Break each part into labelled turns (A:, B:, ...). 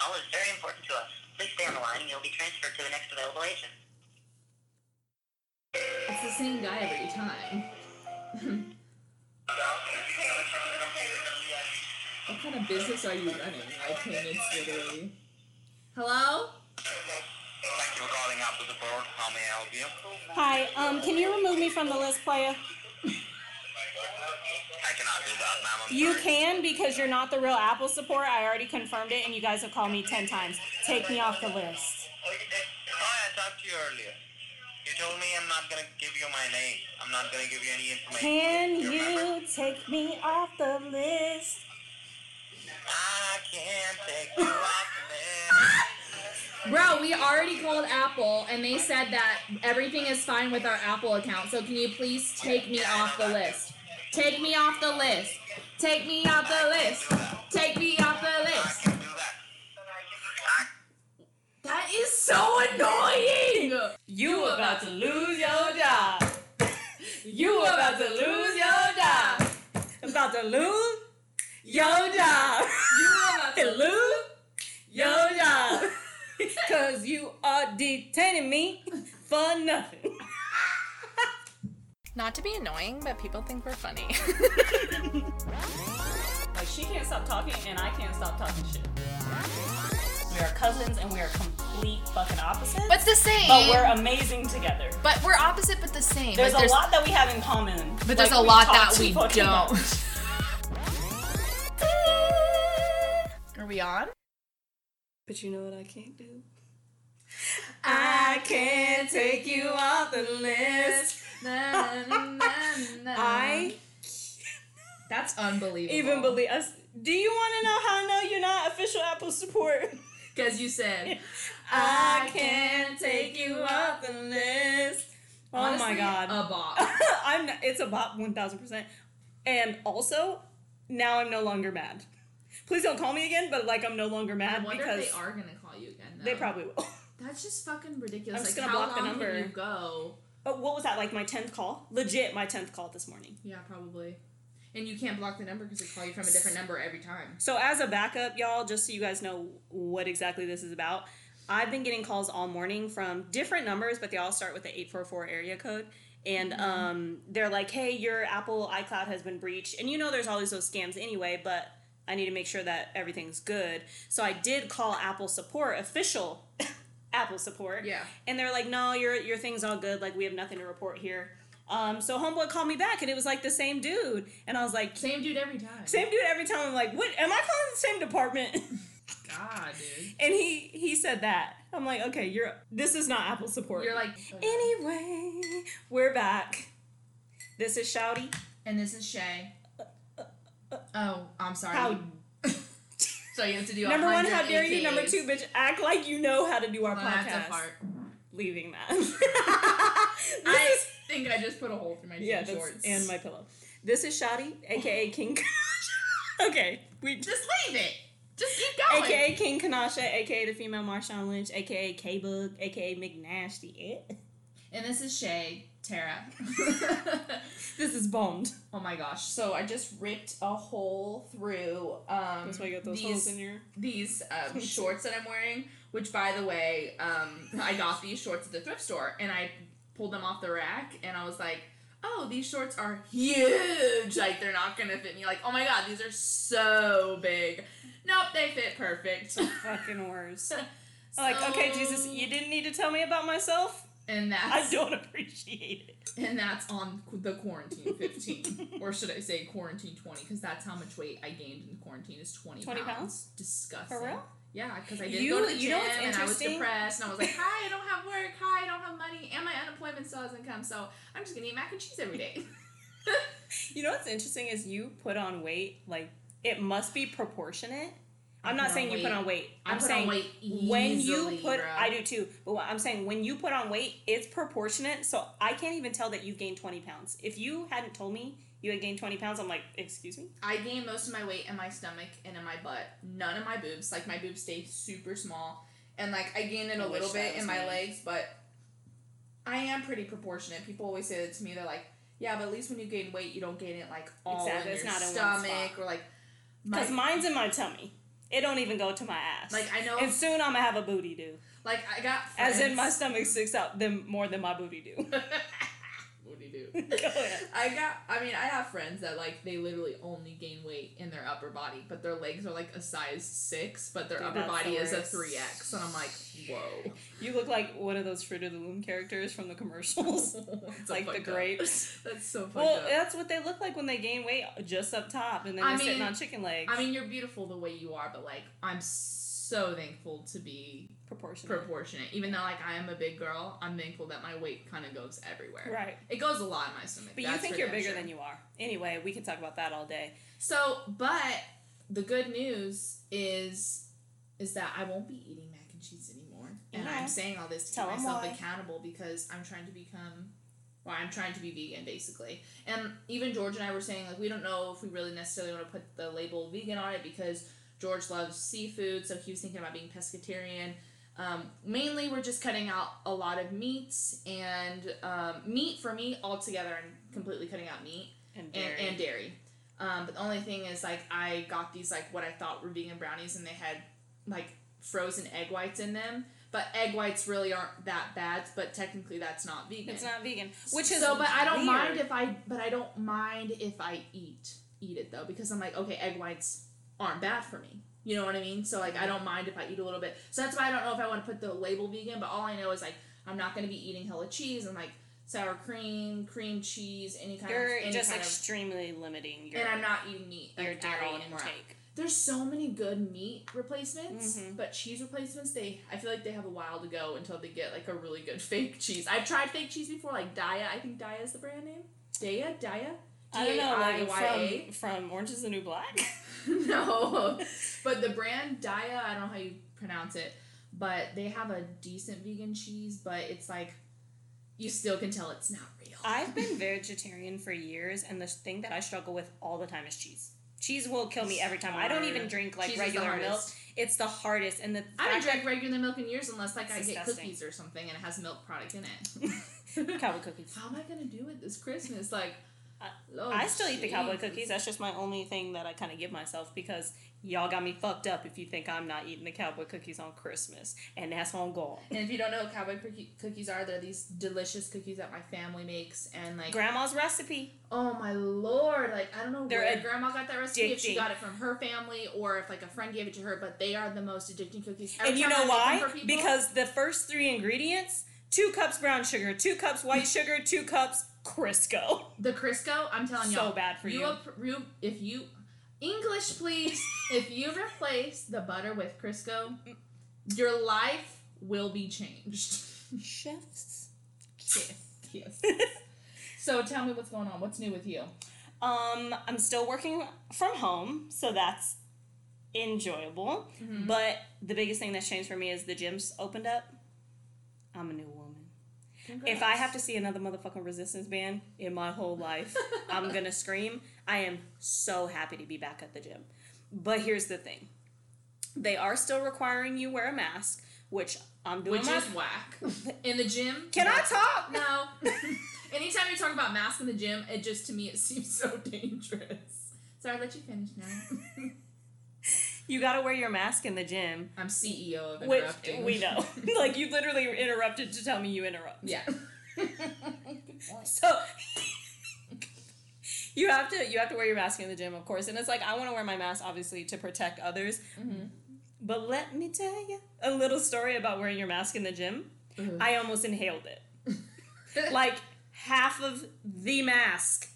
A: call is very important to us. Please stay on the line and you'll be transferred to the next available agent.
B: It's the same guy every time. What kind of business are you running? I My payments literally. Hello?
A: Thank you for calling Apple Support. How may I help you?
C: Hi, um, can you remove me from the list, player?
A: I cannot do. I'm
C: You
A: sorry.
C: can because you're not the real Apple support. I already confirmed it, and you guys have called me ten times. Take me off the list.
A: Oh, I talked to you earlier. You told me I'm not gonna give you my name. I'm not gonna give you any information.
C: Can
A: You
C: you take me off the list?
A: I can't take you off the list.
B: Bro, we already called Apple and they said that everything is fine with our Apple account. So can you please take me off the list? Take me off the list. Take me off the list. Take me off the list.
A: can do that.
B: That is so annoying.
C: You about to lose your job. You about to lose your job. About to lose your job.
B: You about to
C: lose your job. Cause you are detaining me for nothing.
D: Not to be annoying, but people think we're funny.
C: Like she can't stop talking and I can't stop talking shit. We are cousins and we are complete fucking opposites.
D: but the same.
C: but we're amazing together.
D: But we're opposite, but the same.
C: There's,
D: Like,
C: a lot that we have in common.
D: But there's a lot that we don't. Are we on?
C: But you know what I can't do? I can't take you off the list. I
B: That's unbelievable.
C: even believe us. Do you want to know how I know you're not official Apple support?
B: because you said
C: I can't take you off the list. Oh my
B: Honestly,
C: god.
B: a bot.
C: I'm not, it's about 1000%. And also, now I'm no longer mad. Please don't call me again, but like I'm no longer
B: I
C: mad
B: wonder
C: because
B: if they are gonna call you again. Though.
C: they probably will.
B: That's just fucking ridiculous.
C: I'm just
B: like,
C: gonna
B: how
C: block the
B: long
C: number.
B: Can you go?
C: Oh, what was that? Like my 10th call? Legit my 10th call this morning.
B: Yeah, probably. And you can't block the number because they call you from a different number every time.
C: So as a backup, y'all, just so you guys know what exactly this is about, I've been getting calls all morning from different numbers, but they all start with the 844 area code. And um, they're like, hey, your Apple iCloud has been breached. And you know there's always those scams anyway, but I need to make sure that everything's good. So I did call Apple support, official Apple support.
B: Yeah.
C: And they're like, no, your, your thing's all good. Like, we have nothing to report here. Um, so homeboy called me back, and it was like the same dude. And I was like,
B: Same dude every time.
C: same dude every time. I'm like, what? Am I calling the same department?
B: God, dude.
C: and he he said that. I'm like, okay, you're. This is not Apple support.
B: You're like.
C: Anyway, we're back. This is Shawty.
B: And this is Shea. Uh, uh, uh, oh, I'm sorry.
C: How
B: so you have to do
C: number one? How dare you? Number two, bitch, act like you know how to do our
B: Well, that's a
C: podcast. Leaving that.
B: I
C: is
B: think I just put a hole through my
C: yeah,
B: shorts.
C: and my pillow. This is Shawty, aka King. okay, we
B: Just leave it. Just keep going.
C: AKA King Kanasha, AKA the female Marshawn Lynch, AKA K Bug, AKA McNasty. It.
B: And this is Shea, Tara.
C: This is bombed.
B: oh my gosh. So I just ripped a hole through um
C: That's why you got those
B: these,
C: holes in your.
B: these um, shorts that I'm wearing, which by the way, um, I got these shorts at the thrift store and I pulled them off the rack and I was like, oh, these shorts are huge. Like they're not gonna fit me. Like, oh my god, these are so big. Nope, they fit perfect.
C: Fucking worse. I'm like, okay, Jesus, you didn't need to tell me about myself.
B: And
C: I don't appreciate it.
B: and that's on the quarantine 15 or should i say quarantine 20 because that's how much weight i gained in the quarantine is 20,
C: 20
B: pounds.
C: pounds?
B: disgusting
C: For real?
B: yeah because i didn't
C: You-
B: go to the
C: you
B: gym and i was depressed and i was like hi i don't have work hi i don't have money and my unemployment still hasn't come so i'm just gonna eat mac and cheese every day
C: You know what's interesting is you put on weight, like, it must be proportionate. I'm not saying you put on weight. I'm
B: put
C: saying
B: weight
C: when you put,
B: bruh.
C: I do too. But what I'm saying when you put on weight, it's proportionate. So I can't even tell that you've gained 20 pounds. If you hadn't told me you had gained 20 pounds, I'm like, excuse me.
B: i gained most of my weight in my stomach and in my butt none of my boobs like my boobs stay super small and like i gained it
C: I
B: a little bit in my
C: me.
B: legs but i am pretty proportionate people always say that to me they're like yeah but at least when you gain weight you don't gain it like all
C: Exactly,
B: in
C: it's
B: your
C: not in one
B: stomach or like my,
C: Because mine's in my tummy. It don't even go to my ass.
B: Like I know,
C: and soon I'm gonna have a booty do.
B: like I got
C: As in my stomach sticks out them more than my booty do.
B: what do you
C: Go
B: do?
C: ahead.
B: I got. I mean, I have friends that like they literally only gain weight in their upper body, but their legs are like a size six, but their
C: Dude,
B: upper body
C: the
B: is a three X, and I'm like, whoa.
C: You look like one of those Fruit of the Loom characters from the commercials. Like the
B: fucked up.
C: grapes.
B: That's so funny.
C: Well,
B: up.
C: that's what they look like when they gain weight just up top and then
B: I
C: they're sitting on chicken legs.
B: I mean, you're beautiful the way you are, but like, I'm so thankful to be
C: proportionate.
B: proportionate. Even though like I am a big girl, I'm thankful that my weight kind of goes everywhere.
C: Right.
B: It goes a lot in my stomach.
C: But you think you're bigger than you are. Anyway, we can talk about that all day.
B: So, but the good news is, is that I won't be eating mac and cheese anymore, and
C: Yeah.
B: I'm saying all this to
C: Tell
B: keep myself accountable because I'm trying to become. Well, I'm trying to be vegan basically, and even George and I were saying like we don't know if we really necessarily want to put the label vegan on it because George loves seafood, so he was thinking about being pescatarian. Um, mainly, we're just cutting out a lot of meats and um, meat for me altogether, and completely cutting out meat
C: And dairy.
B: and, and dairy. Um, but the only thing is, like, I got these like what I thought were vegan brownies, and they had like frozen egg whites in them. But egg whites really aren't that bad. But technically, that's not vegan.
C: it's not vegan. Which is
B: so. But I don't
C: weird.
B: mind if I. But I don't mind if I eat eat it though because I'm like, okay, egg whites aren't bad for me. You know what I mean? So like, I don't mind if I eat a little bit. So that's why I don't know if I want to put the label vegan. But all I know is like, I'm not going to be eating hella cheese and like sour cream, cream cheese, any kind of.
C: You're
B: of any
C: just
B: kind of
C: extremely limiting your,
B: and I'm not eating meat
C: your
B: like,
C: dairy
B: at all anymore.
C: intake.
B: There's so many good meat replacements,
C: Mhm.
B: but cheese replacements, they I feel like they have a while to go until they get like a really good fake cheese. I've tried fake cheese before, like Daiya. I think Daiya is the brand name. Daya, Daya.
C: I don't know, like
B: D-A-I-Y-A?
C: from, from Orange is the New Black.
B: no, but the brand Daiya, I don't know how you pronounce it, but they have a decent vegan cheese, but it's like you still can tell it's not real.
C: I've been vegetarian for years, and the thing that I struggle with all the time is cheese. Cheese will kill me every time. I don't even drink like
B: Cheese
C: regular milk. It's the hardest, and the
B: I haven't drank regular milk in years unless like I
C: It's
B: get cookies or something and it has milk product in it.
C: cowboy cookies.
B: How am I gonna do it this Christmas? Like, Lord
C: I still eat the cowboy
B: Jesus.
C: cookies. That's just my only thing that I kind of give myself because y'all got me fucked up if you think I'm not eating the cowboy cookies on Christmas, and that's on goal.
B: And if you don't know what cowboy cookie- cookies are, they're these delicious cookies that my family makes, and like,
C: Grandma's recipe.
B: oh my lord, like I don't know
C: They're
B: where grandma got that recipe, if she got it from her family or if like a friend gave it to her, but they are the most addicting cookies. Every
C: and you know why?
B: people-
C: Because the first three ingredients: two cups brown sugar, two cups white sugar, two cups Crisco.
B: the Crisco, I'm telling
C: So
B: y'all, so
C: bad for you.
B: you if you English, please. if you replace the butter with Crisco, your life will be changed.
C: Chefs.
B: yes. So tell me what's going on. What's new with you?
C: Um, I'm still working from home, so that's enjoyable.
B: Mm-hmm.
C: But the biggest thing that's changed for me is the gym's opened up. I'm a new woman. If I have to see another motherfucking resistance band in my whole life, I'm gonna scream. I am so happy to be back at the gym. But here's the thing. They are still requiring you wear a mask, which I'm doing
B: which
C: my
B: is whack. In the gym.
C: Can I talk?
B: No. Anytime you talk about masks in the gym, it just to me it seems so dangerous. Sorry, I'll let you finish now.
C: You gotta wear your mask in the gym.
B: I'm CEO of
C: Which
B: interrupting.
C: we know. like you literally interrupted to tell me you interrupt.
B: Yeah.
C: So you have to you have to wear your mask in the gym, of course. And it's like I want to wear my mask obviously to protect others.
B: Mhm.
C: But let me tell you a little story about wearing your mask in the gym. I almost inhaled it. Like half of the mask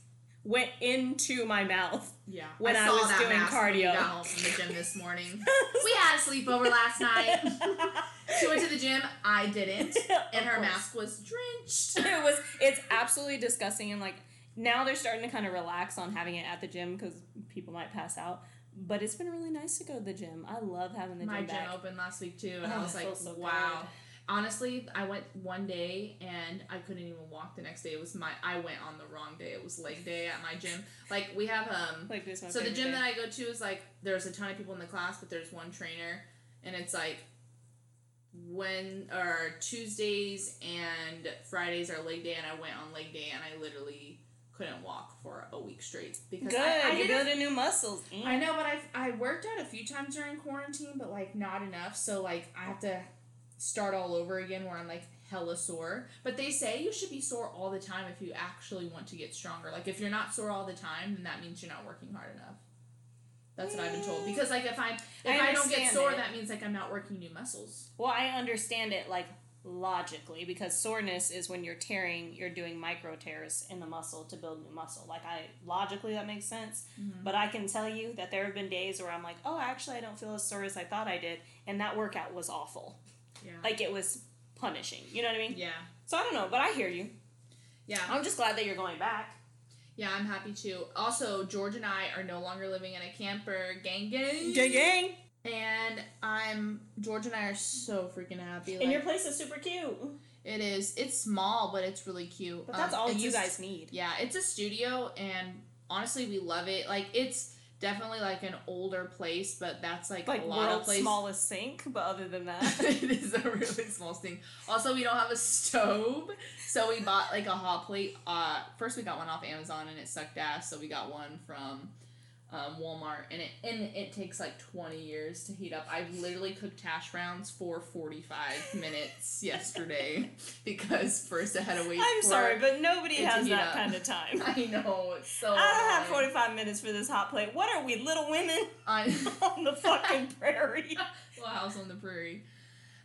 C: went into my mouth.
B: Yeah.
C: when I
B: saw
C: was doing cardio.
B: got home from the gym this morning. we had a sleepover last night. she went to the gym. I didn't, and her mask was drenched.
C: it was it's absolutely disgusting and like now they're starting to kind of relax on having it at the gym because people might pass out but it's been really nice to go to the gym i love having the
B: My
C: gym
B: gym
C: back
B: opened last week too, and
C: Oh,
B: I was like,
C: so
B: wow.
C: good.
B: Honestly, I went one day and I couldn't even walk the next day. It was my I went on the wrong day. It was leg day at my gym. Like we have um
C: like this
B: so the gym
C: day.
B: that I go to is like there's a ton of people in the class, but there's one trainer, and it's like when or Tuesdays and Fridays are leg day, and I went on leg day, and I literally couldn't walk for a week straight because
C: Good.
B: I, I
C: You're building new muscles. Mm.
B: I know, but I I worked out a few times during quarantine, but like not enough. So like I have to start all over again where I'm like hella sore. But they say you should be sore all the time if you actually want to get stronger. Like if you're not sore all the time, then that means you're not working hard enough. That's what I've been told. Because like if I'm if
C: I
B: I, don't get sore,
C: it.
B: that means like I'm not working new muscles.
C: Well, I understand it like logically because soreness is when you're tearing, you're doing micro tears in the muscle to build new muscle. Like I logically that makes sense, mm-hmm. but I can tell you that there have been days where I'm like, "Oh, actually I don't feel as sore as I thought I did." And that workout was awful.
B: Yeah.
C: Like it was punishing. You know what I mean?
B: yeah.
C: So I don't know, but I hear you.
B: Yeah.
C: I'm just glad that you're going back.
B: Yeah, I'm happy to. Also, George and I are no longer living in a camper. Gang gang.
C: gang. Gang.
B: And I'm George and I are so freaking happy.
C: And your place is super cute.
B: It is. It's small, but it's really cute.
C: But that's
B: Um,
C: all you
B: a-
C: guys need.
B: Yeah, it's a studio, and honestly, we love it. Like it's definitely like an older place, but that's like,
C: Like
B: a lot of places.
C: smallest sink, but other than that.
B: it is a really small sink. Also, we don't have a stove, so we bought like a hot plate. Uh, first we got one off Amazon, and it sucked ass. So we got one from um, Walmart, and it and it takes like twenty years to heat up. I literally cooked hash browns for forty five minutes yesterday because first I had to wait.
C: I'm sorry, but nobody has that
B: up.
C: kind of time.
B: I know it's so.
C: I don't have 45 minutes for this hot plate. What are we, little women
B: I'm
C: on the fucking prairie?
B: Little House on the Prairie.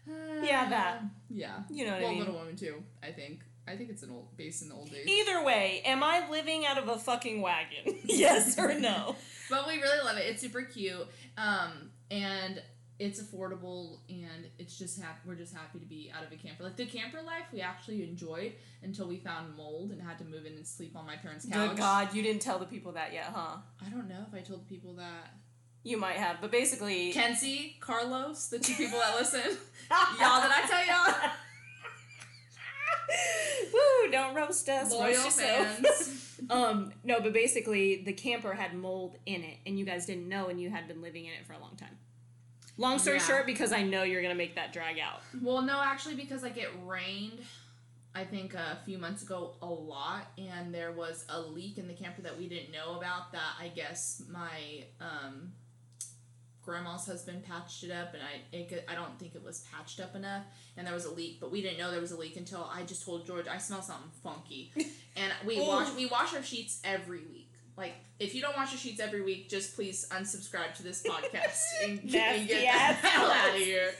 C: Yeah, that.
B: Uh, Yeah.
C: You know what
B: well,
C: I mean?
B: Little Women too. I think. I think it's an old based in the old days.
C: Either way, am I living out of a fucking wagon? yes or no?
B: But we really love it. It's super cute. Um, and it's affordable and it's just happy we're just happy to be out of a camper. Like the camper life we actually enjoyed until we found mold and had to move in and sleep on my parents' couch.
C: Good God, you didn't tell the people that yet, huh?
B: I don't know if I told people that.
C: You might have, but basically.
B: Kenzie, Carlos, the two people that listen. y'all did I tell y'all?
C: Woo! Don't roast us.
B: Loyal
C: roast
B: fans.
C: um, no, but basically, the camper had mold in it, and you guys didn't know, and you had been living in it for a long time. Long story
B: Yeah.
C: short, because I know you're gonna make that drag out.
B: Well, no, actually, because like it rained, I think a few months ago a lot, and there was a leak in the camper that we didn't know about. That I guess my um, grandma's husband patched it up, and I it, I don't think it was patched up enough, and there was a leak, but we didn't know there was a leak until I just told George I smell something funky, and we wash we wash our sheets every week. Like, if you don't wash your sheets every week, just please unsubscribe to this podcast and get me get the hell out of here.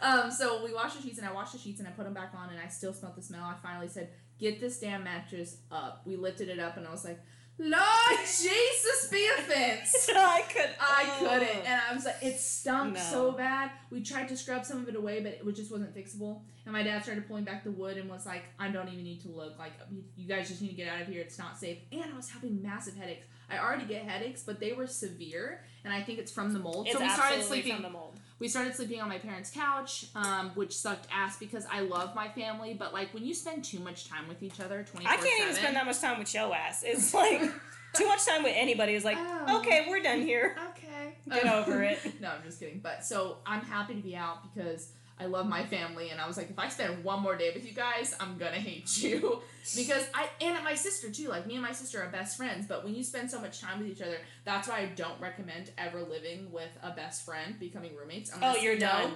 B: Um, so we washed the sheets and I washed the sheets and I put them back on and I still smelled the smell. I finally said, "Get this damn mattress up." We lifted it up and I was like, "Lord Jesus, be offense."
C: I could.
B: I oh. couldn't, and I was like, it stunk
C: No.
B: so bad. We tried to scrub some of it away, but it just wasn't fixable. And my dad started pulling back the wood and was like, "I don't even need to look. Like, you guys just need to get out of here. It's not safe." And I was having massive headaches. I already get headaches, but they were severe, and I think it's from the mold.
C: It's
B: so we started sleeping.
C: from the mold.
B: We started sleeping on my parents' couch, um, which sucked ass because I love my family, but like when you spend too much time with each other, twenty
C: I can't even spend that much time with your ass. It's like too much time with anybody is like,
B: Oh.
C: okay, we're done here.
B: Okay.
C: Get over it.
B: no, I'm just kidding. But so I'm happy to be out because I love my family, and I was like, if I spend one more day with you guys, I'm gonna hate you because I and my sister too. Like me and my sister are best friends, but when you spend so much time with each other, that's why I don't recommend ever living with a best friend, becoming roommates. Oh, unless
C: Oh, you're
B: you know,
C: done?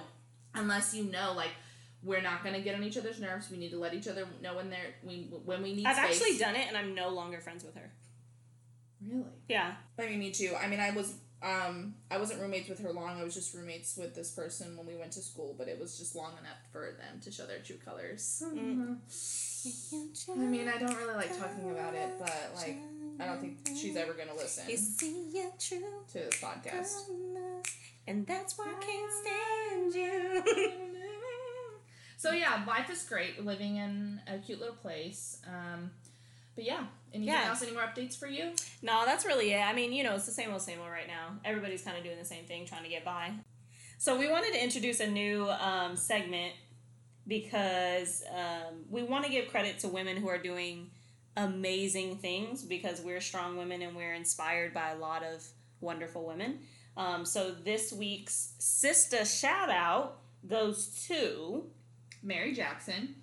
B: Unless you know, like. We're not gonna get on each other's nerves. We need to let each other know when they're we when we need.
C: I've
B: space.
C: actually done it, and I'm no longer friends with her.
B: Really?
C: Yeah.
B: I mean, me too. I mean, I was um I wasn't roommates with her long. I was just roommates with this person when we went to school, but it was just long enough for them to show their true colors.
C: Mm.
B: I mean, I don't really like talking about it, but like I don't think she's ever gonna listen
C: You
B: to
C: see your true
B: this podcast.
C: colors, and that's why I can't stand you.
B: So yeah, life is great. We're living in a cute little place. Um, but yeah, anything
C: Yeah.
B: else? Any more updates for you?
C: no, that's really it. I mean, you know, it's the same old, same old right now. Everybody's kind of doing the same thing, trying to get by. So we wanted to introduce a new um, segment because um, we want to give credit to women who are doing amazing things because we're strong women and we're inspired by a lot of wonderful women. Um, so this week's sister shout out goes to
B: Mary Jackson.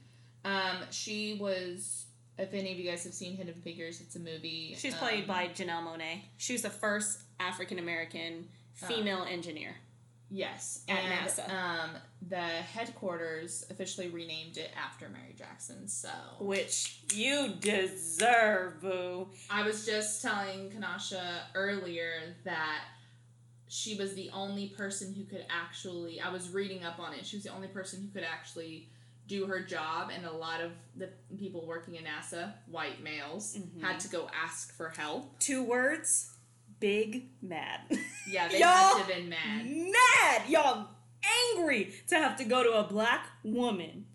B: Um, she was If any of you guys have seen Hidden Figures, it's a movie.
C: She's
B: um,
C: played by Janelle Monáe. She was the first African American female engineer.
B: Yes,
C: at
B: and,
C: NASA.
B: Um, the headquarters officially renamed it after Mary Jackson. So
C: Which you deserve, boo.
B: I was just telling Kanasha earlier that she was the only person who could actually. I was reading up on it. She was the only person who could actually do her job, and a lot of the people working in NASA, white males,
C: Mm-hmm.
B: had to go ask for help.
C: Two words big mad.
B: Yeah, they
C: Y'all
B: had to have been mad.
C: mad! Y'all angry to have to go to a black woman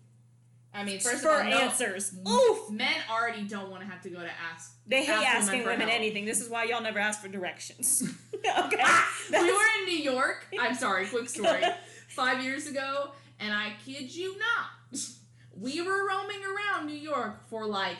B: I mean, first
C: for
B: of all, no-
C: answers. Oof!
B: men already don't want to have to go to ask.
C: They hate
B: ask
C: asking
B: for
C: women anything. This is why y'all never ask for directions. okay?
B: we were in New York. I'm sorry, quick story. Five years ago, and I kid you not, we were roaming around New York for like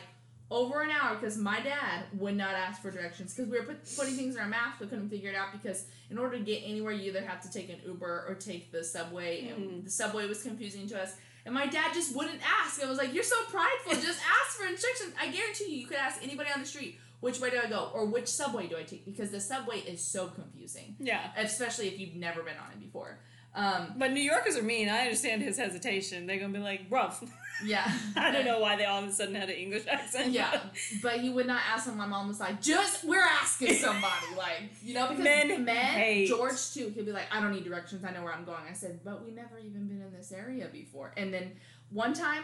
B: over an hour because my dad would not ask for directions because we were put, putting things in our maps but couldn't figure it out because in order to get anywhere you either have to take an Uber or take the subway and hmm. the subway was confusing to us. And my dad just wouldn't ask. I was like, "You're so prideful. Just ask for instructions." I guarantee you, you could ask anybody on the street, "Which way do I go?" or "Which subway do I take?" Because the subway is so confusing
C: yeah.
B: especially if you've never been on it before. Um,
C: But New Yorkers are mean. I understand his hesitation. They're gonna be like, bruv.
B: yeah,
C: I don't know why they all of a sudden had an English accent.
B: Yeah, but he would not ask them. My mom was like, "Just we're asking somebody, like you know, because
C: Men
B: men,
C: hate.
B: George too. He'll be like, "I don't need directions. I know where I'm going." I said, "But we never even been in this area before." And then one time,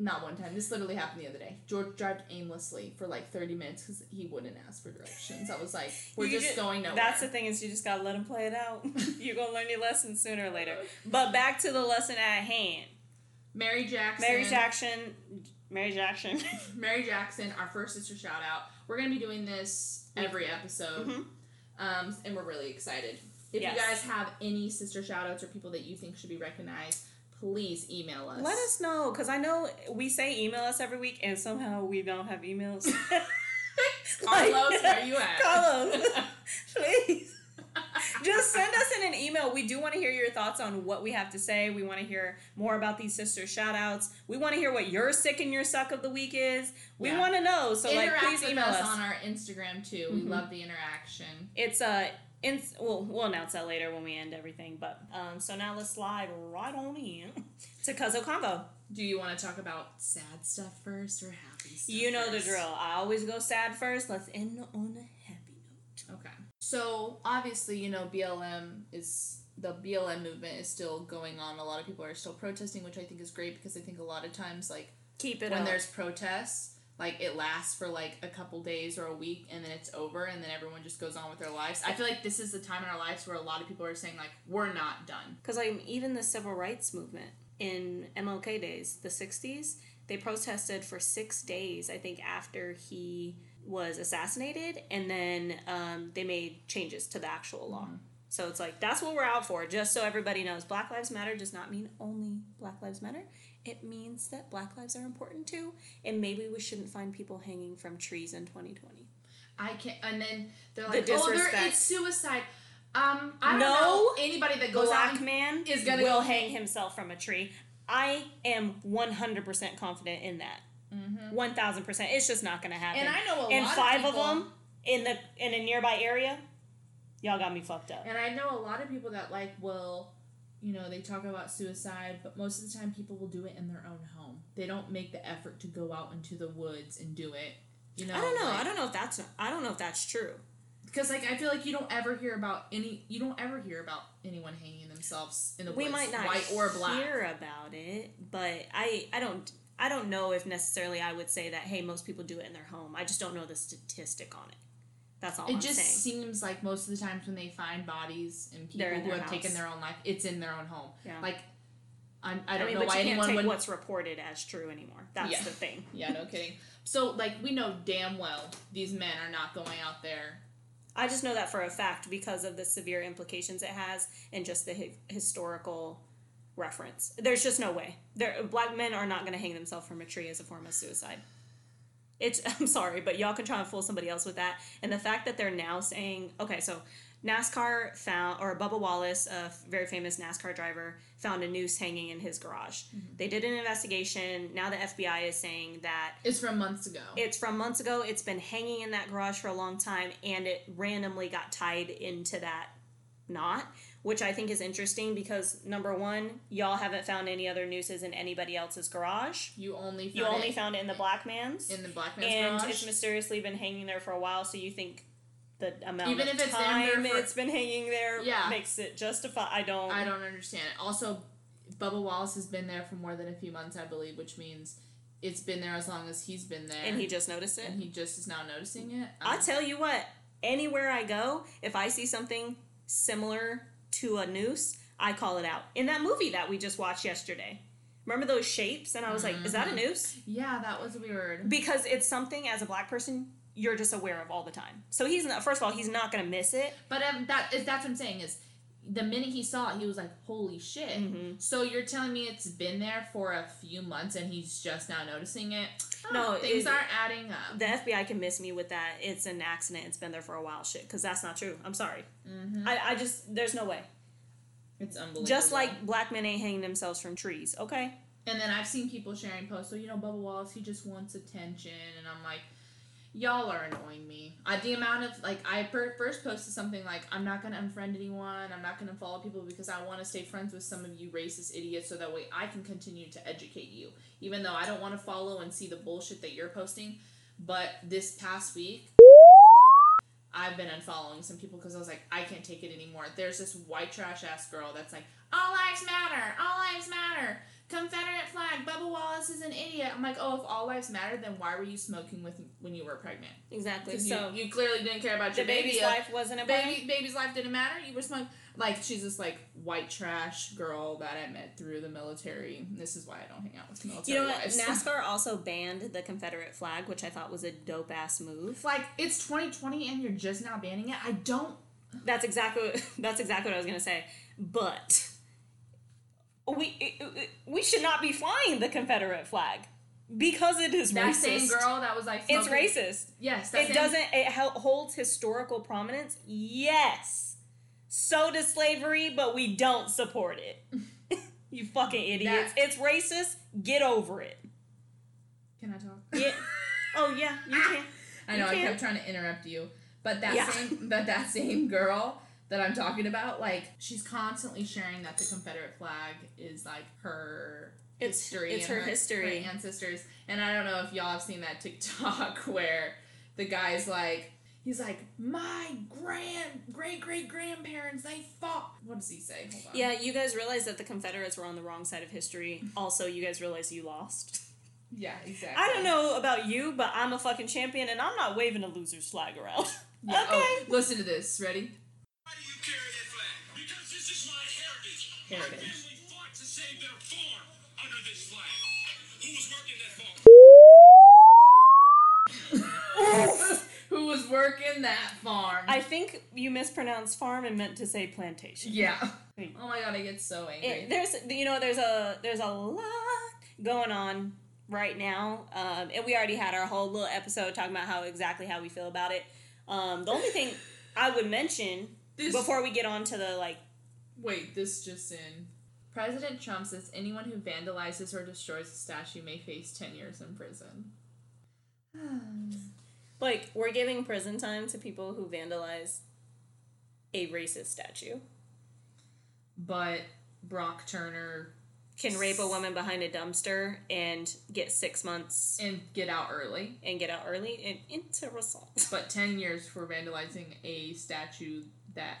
B: not one time. This literally happened the other day. George drove aimlessly for like 30 minutes because he wouldn't ask for directions. I was like, "We're
C: You
B: just going nowhere."
C: That's the thing is you just gotta let them play it out. You're gonna learn your lesson sooner or later. But back to the lesson at hand.
B: Mary Jackson.
C: Mary Jackson. Mary Jackson.
B: Mary Jackson, our first sister shout out. We're gonna be doing this every episode,
C: Mhm.
B: um, and we're really excited. If
C: Yes.
B: you guys have any sister shout outs or people that you think should be recognized, please email us.
C: Let us know, because I know we say email us every week, and somehow we don't have emails.
B: Carlos, where you at?
C: Carlos, please. Just send us in an email. We do want to hear your thoughts on what we have to say. We want to hear more about these sister shout outs. We want to hear what your sick and your suck of the week is. We
B: Yeah.
C: want to know. So, like,
B: Interact
C: please
B: with
C: email
B: us,
C: us.
B: on our Instagram too. We love the interaction.
C: It's uh, in, we'll, we'll announce that later when we end everything. But um, so now let's slide right on in to Cuzzo Convo.
B: Do you want to talk about sad stuff first or happy stuff?
C: You know the drill. I always go sad first. Let's end on a happy note.
B: Okay. So obviously, you know, BLM is the BLM movement is still going on. A lot of people are still protesting, which I think is great because I think a lot of times, like
C: Keep it
B: when
C: up.
B: there's protests, like it lasts for like a couple days or a week, and then it's over, and then everyone just goes on with their lives. I feel like this is the time in our lives where a lot of people are saying like, we're not done.
C: Because like even the civil rights movement in MLK days, the '60s, they protested for six days. I think after he was assassinated, and then um, they made changes to the actual law. So it's like that's what we're out for. Just so everybody knows, Black Lives Matter does not mean only Black Lives Matter. It means that Black lives are important too, and maybe we shouldn't find people hanging from trees in 2020.
B: I can't. And then they're
C: The
B: like, oh, there,
C: disrespect.
B: it's suicide. Um, I don't
C: No.
B: know anybody that goes
C: Black
B: on.
C: man
B: is gonna
C: will
B: go-
C: hang himself from a tree. I am 100% confident in that. 1000%. It's just not going to happen.
B: Mm-hmm. And I know a
C: and
B: lot of
C: five of,
B: people-
C: them in the in a nearby area, y'all got me fucked up.
B: And I know a lot of people that like will, you know, they talk about suicide, but most of the time people will do it in their own home. They don't make the effort to go out into the woods and do it. You know,
C: I don't know.
B: like-
C: I don't know if that's I don't know if that's true.
B: because like I feel like you don't ever hear about any. You don't ever hear about anyone hanging themselves in the woods.
C: We
B: woods,
C: might not
B: white or black.
C: hear about it, but I I don't I don't know if necessarily I would say that hey most people do it in their home. I just don't know the statistic on it. That's all
B: It
C: I'm
B: just
C: saying.
B: seems like most of the times when they find bodies and people who have taken their own life, it's in their own home.
C: Yeah.
B: Like, I'm, I
C: I
B: don't
C: mean,
B: know why
C: you can't
B: anyone
C: take
B: would.
C: what's reported as true anymore. That's
B: Yeah.
C: the thing.
B: Yeah, no kidding. So, like, we know damn well these men are not going out there
C: I just know that for a fact because of the severe implications it has and just the hi- historical reference. There's just no way. There, black men are not going to hang themselves from a tree as a form of suicide. It's I'm sorry, but y'all can try and fool somebody else with that. And the fact that they're now saying, okay, so NASCAR found or Bubba Wallace, a very famous NASCAR driver, found a noose hanging in his garage. Mm-hmm. They did an investigation. Now the FBI is saying that
B: It's from months ago.
C: it's from months ago. It's been hanging in that garage for a long time, and it randomly got tied into that knot, which I think is interesting because number one, y'all haven't found any other nooses in anybody else's garage.
B: you only found
C: You only
B: it
C: found it in the black man's,
B: in the black man's
C: and
B: garage.
C: it's mysteriously been hanging there for a while. So you think the amount
B: Even
C: of
B: if it's
C: time
B: for-
C: it's been hanging there
B: Yeah.
C: makes it justify. I don't.
B: I don't understand. Also, Bubba Wallace has been there for more than a few months, I believe, which means it's been there as long as he's been there.
C: and he just noticed it.
B: and he just is now noticing it.
C: I
B: Um,
C: tell you what, anywhere I go, if I see something similar to a noose, I call it out. In that movie that we just watched yesterday, remember those shapes? And I was like, is that a noose?
B: yeah, that was weird.
C: Because it's something as a black person you're just aware of all the time. So he's not. First of all, he's not gonna miss it.
B: But um, that is that's what I'm saying is the minute he saw it, he was like, "Holy shit!"
C: Mm-hmm.
B: So you're telling me it's been there for a few months and he's just now noticing it?
C: No,
B: things
C: it-
B: aren't adding up.
C: The FBI can miss me with that. It's an accident. It's been there for a while. Shit, because that's not true. I'm sorry.
B: Mm-hmm.
C: I, I just there's no way.
B: It's unbelievable.
C: Just like black men ain't hanging themselves from trees. Okay.
B: And then I've seen people sharing posts. So you know, Bubba Wallace, he just wants attention, and I'm like, y'all are annoying me. I the amount of like I per- first posted something like I'm not gonna unfriend anyone. I'm not gonna follow people because I want to stay friends with some of you racist idiots, so that way I can continue to educate you. Even though I don't want to follow and see the bullshit that you're posting, but this past week. I've been unfollowing some people because I was like, I can't take it anymore. There's this white trash ass girl that's like, all lives matter, all lives matter. Confederate flag. Bubba Wallace is an idiot. I'm like, oh, if all lives matter, then why were you smoking with when you were pregnant?
C: Exactly. So
B: you, you clearly didn't care about your
C: baby's
B: baby.
C: life wasn't a
B: Baby, baby's life didn't matter. You were smoking. Like she's this like white trash girl that I met through the military. This is why I don't hang out with the military
C: You know what?
B: wives.
C: NASCAR also banned the Confederate flag, which I thought was a dope ass move.
B: like it's 2020 and you're just now banning it. I don't.
C: That's exactly that's exactly what I was gonna say. But we we should not be flying the Confederate flag because it is
B: That
C: racist.
B: same girl that was like
C: it's racist.
B: Yes,
C: It
B: same-
C: doesn't. It holds historical prominence. Yes. So does slavery, but we don't support it. you fucking idiots!
B: That-
C: It's racist. Get over it.
B: Can I talk?
C: Get. oh yeah, you can.
B: I know
C: You
B: I kept trying to interrupt you, but that
C: Yeah.
B: same but that same girl that I'm talking about, like she's constantly sharing that the Confederate flag is like her
C: It's-
B: history.
C: it's
B: and
C: her history.
B: her ancestors. And I don't know if y'all have seen that TikTok where the guy's like. He's like, my grand, great, great grandparents, they fought. What does he say? Hold on.
C: Yeah, you guys realize that the Confederates were on the wrong side of history. Also, you guys realize you lost.
B: Yeah, exactly.
C: I don't know about you, but I'm a fucking champion, and I'm not waving a loser's flag around.
B: Yeah, oh,
C: okay.
B: Oh, listen to this. Ready?
E: Flag. Who was working that farm?
B: Who was working that farm?
C: I think you mispronounced farm and meant to say plantation.
B: yeah. Oh my god, I get so angry.
C: It, there's, you know, there's a there's a lot going on right now, um, and we already had our whole little episode talking about how exactly how we feel about it. Um, the only thing I would mention
B: This-
C: before we get on to the like
B: Wait, this just in. President Trump says anyone who vandalizes or destroys a statue may face 10 years in prison.
C: like we're giving prison time to people who vandalize a racist statue.
B: But Brock Turner
C: Can rape a woman behind a dumpster and get six months
B: and get out early,
C: and get out early and interesting.
B: but 10 years for vandalizing a statue that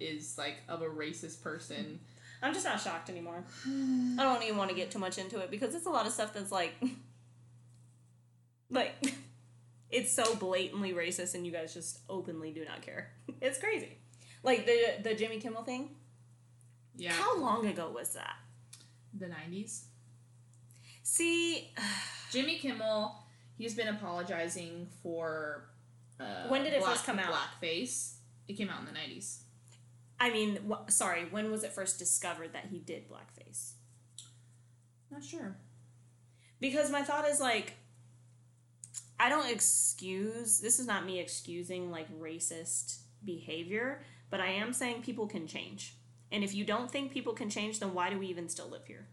B: is like of a racist person.
C: I'm just not shocked anymore. I don't even want to get too much into it because it's a lot of stuff that's like, like, it's so blatantly racist, and you guys just openly do not care. It's crazy. Like the the Jimmy Kimmel thing.
B: Yeah.
C: How long ago was that?
B: The 90s.
C: See,
B: Jimmy Kimmel, he's been apologizing for. Uh,
C: When did it
B: black-
C: first come out?
B: Blackface. It came out in the 90s.
C: I mean, wh- sorry. When was it first discovered that he did blackface?
B: Not sure.
C: Because my thought is like, I don't excuse. This is not me excusing like racist behavior, but I am saying people can change. And if you don't think people can change, then why do we even still live here?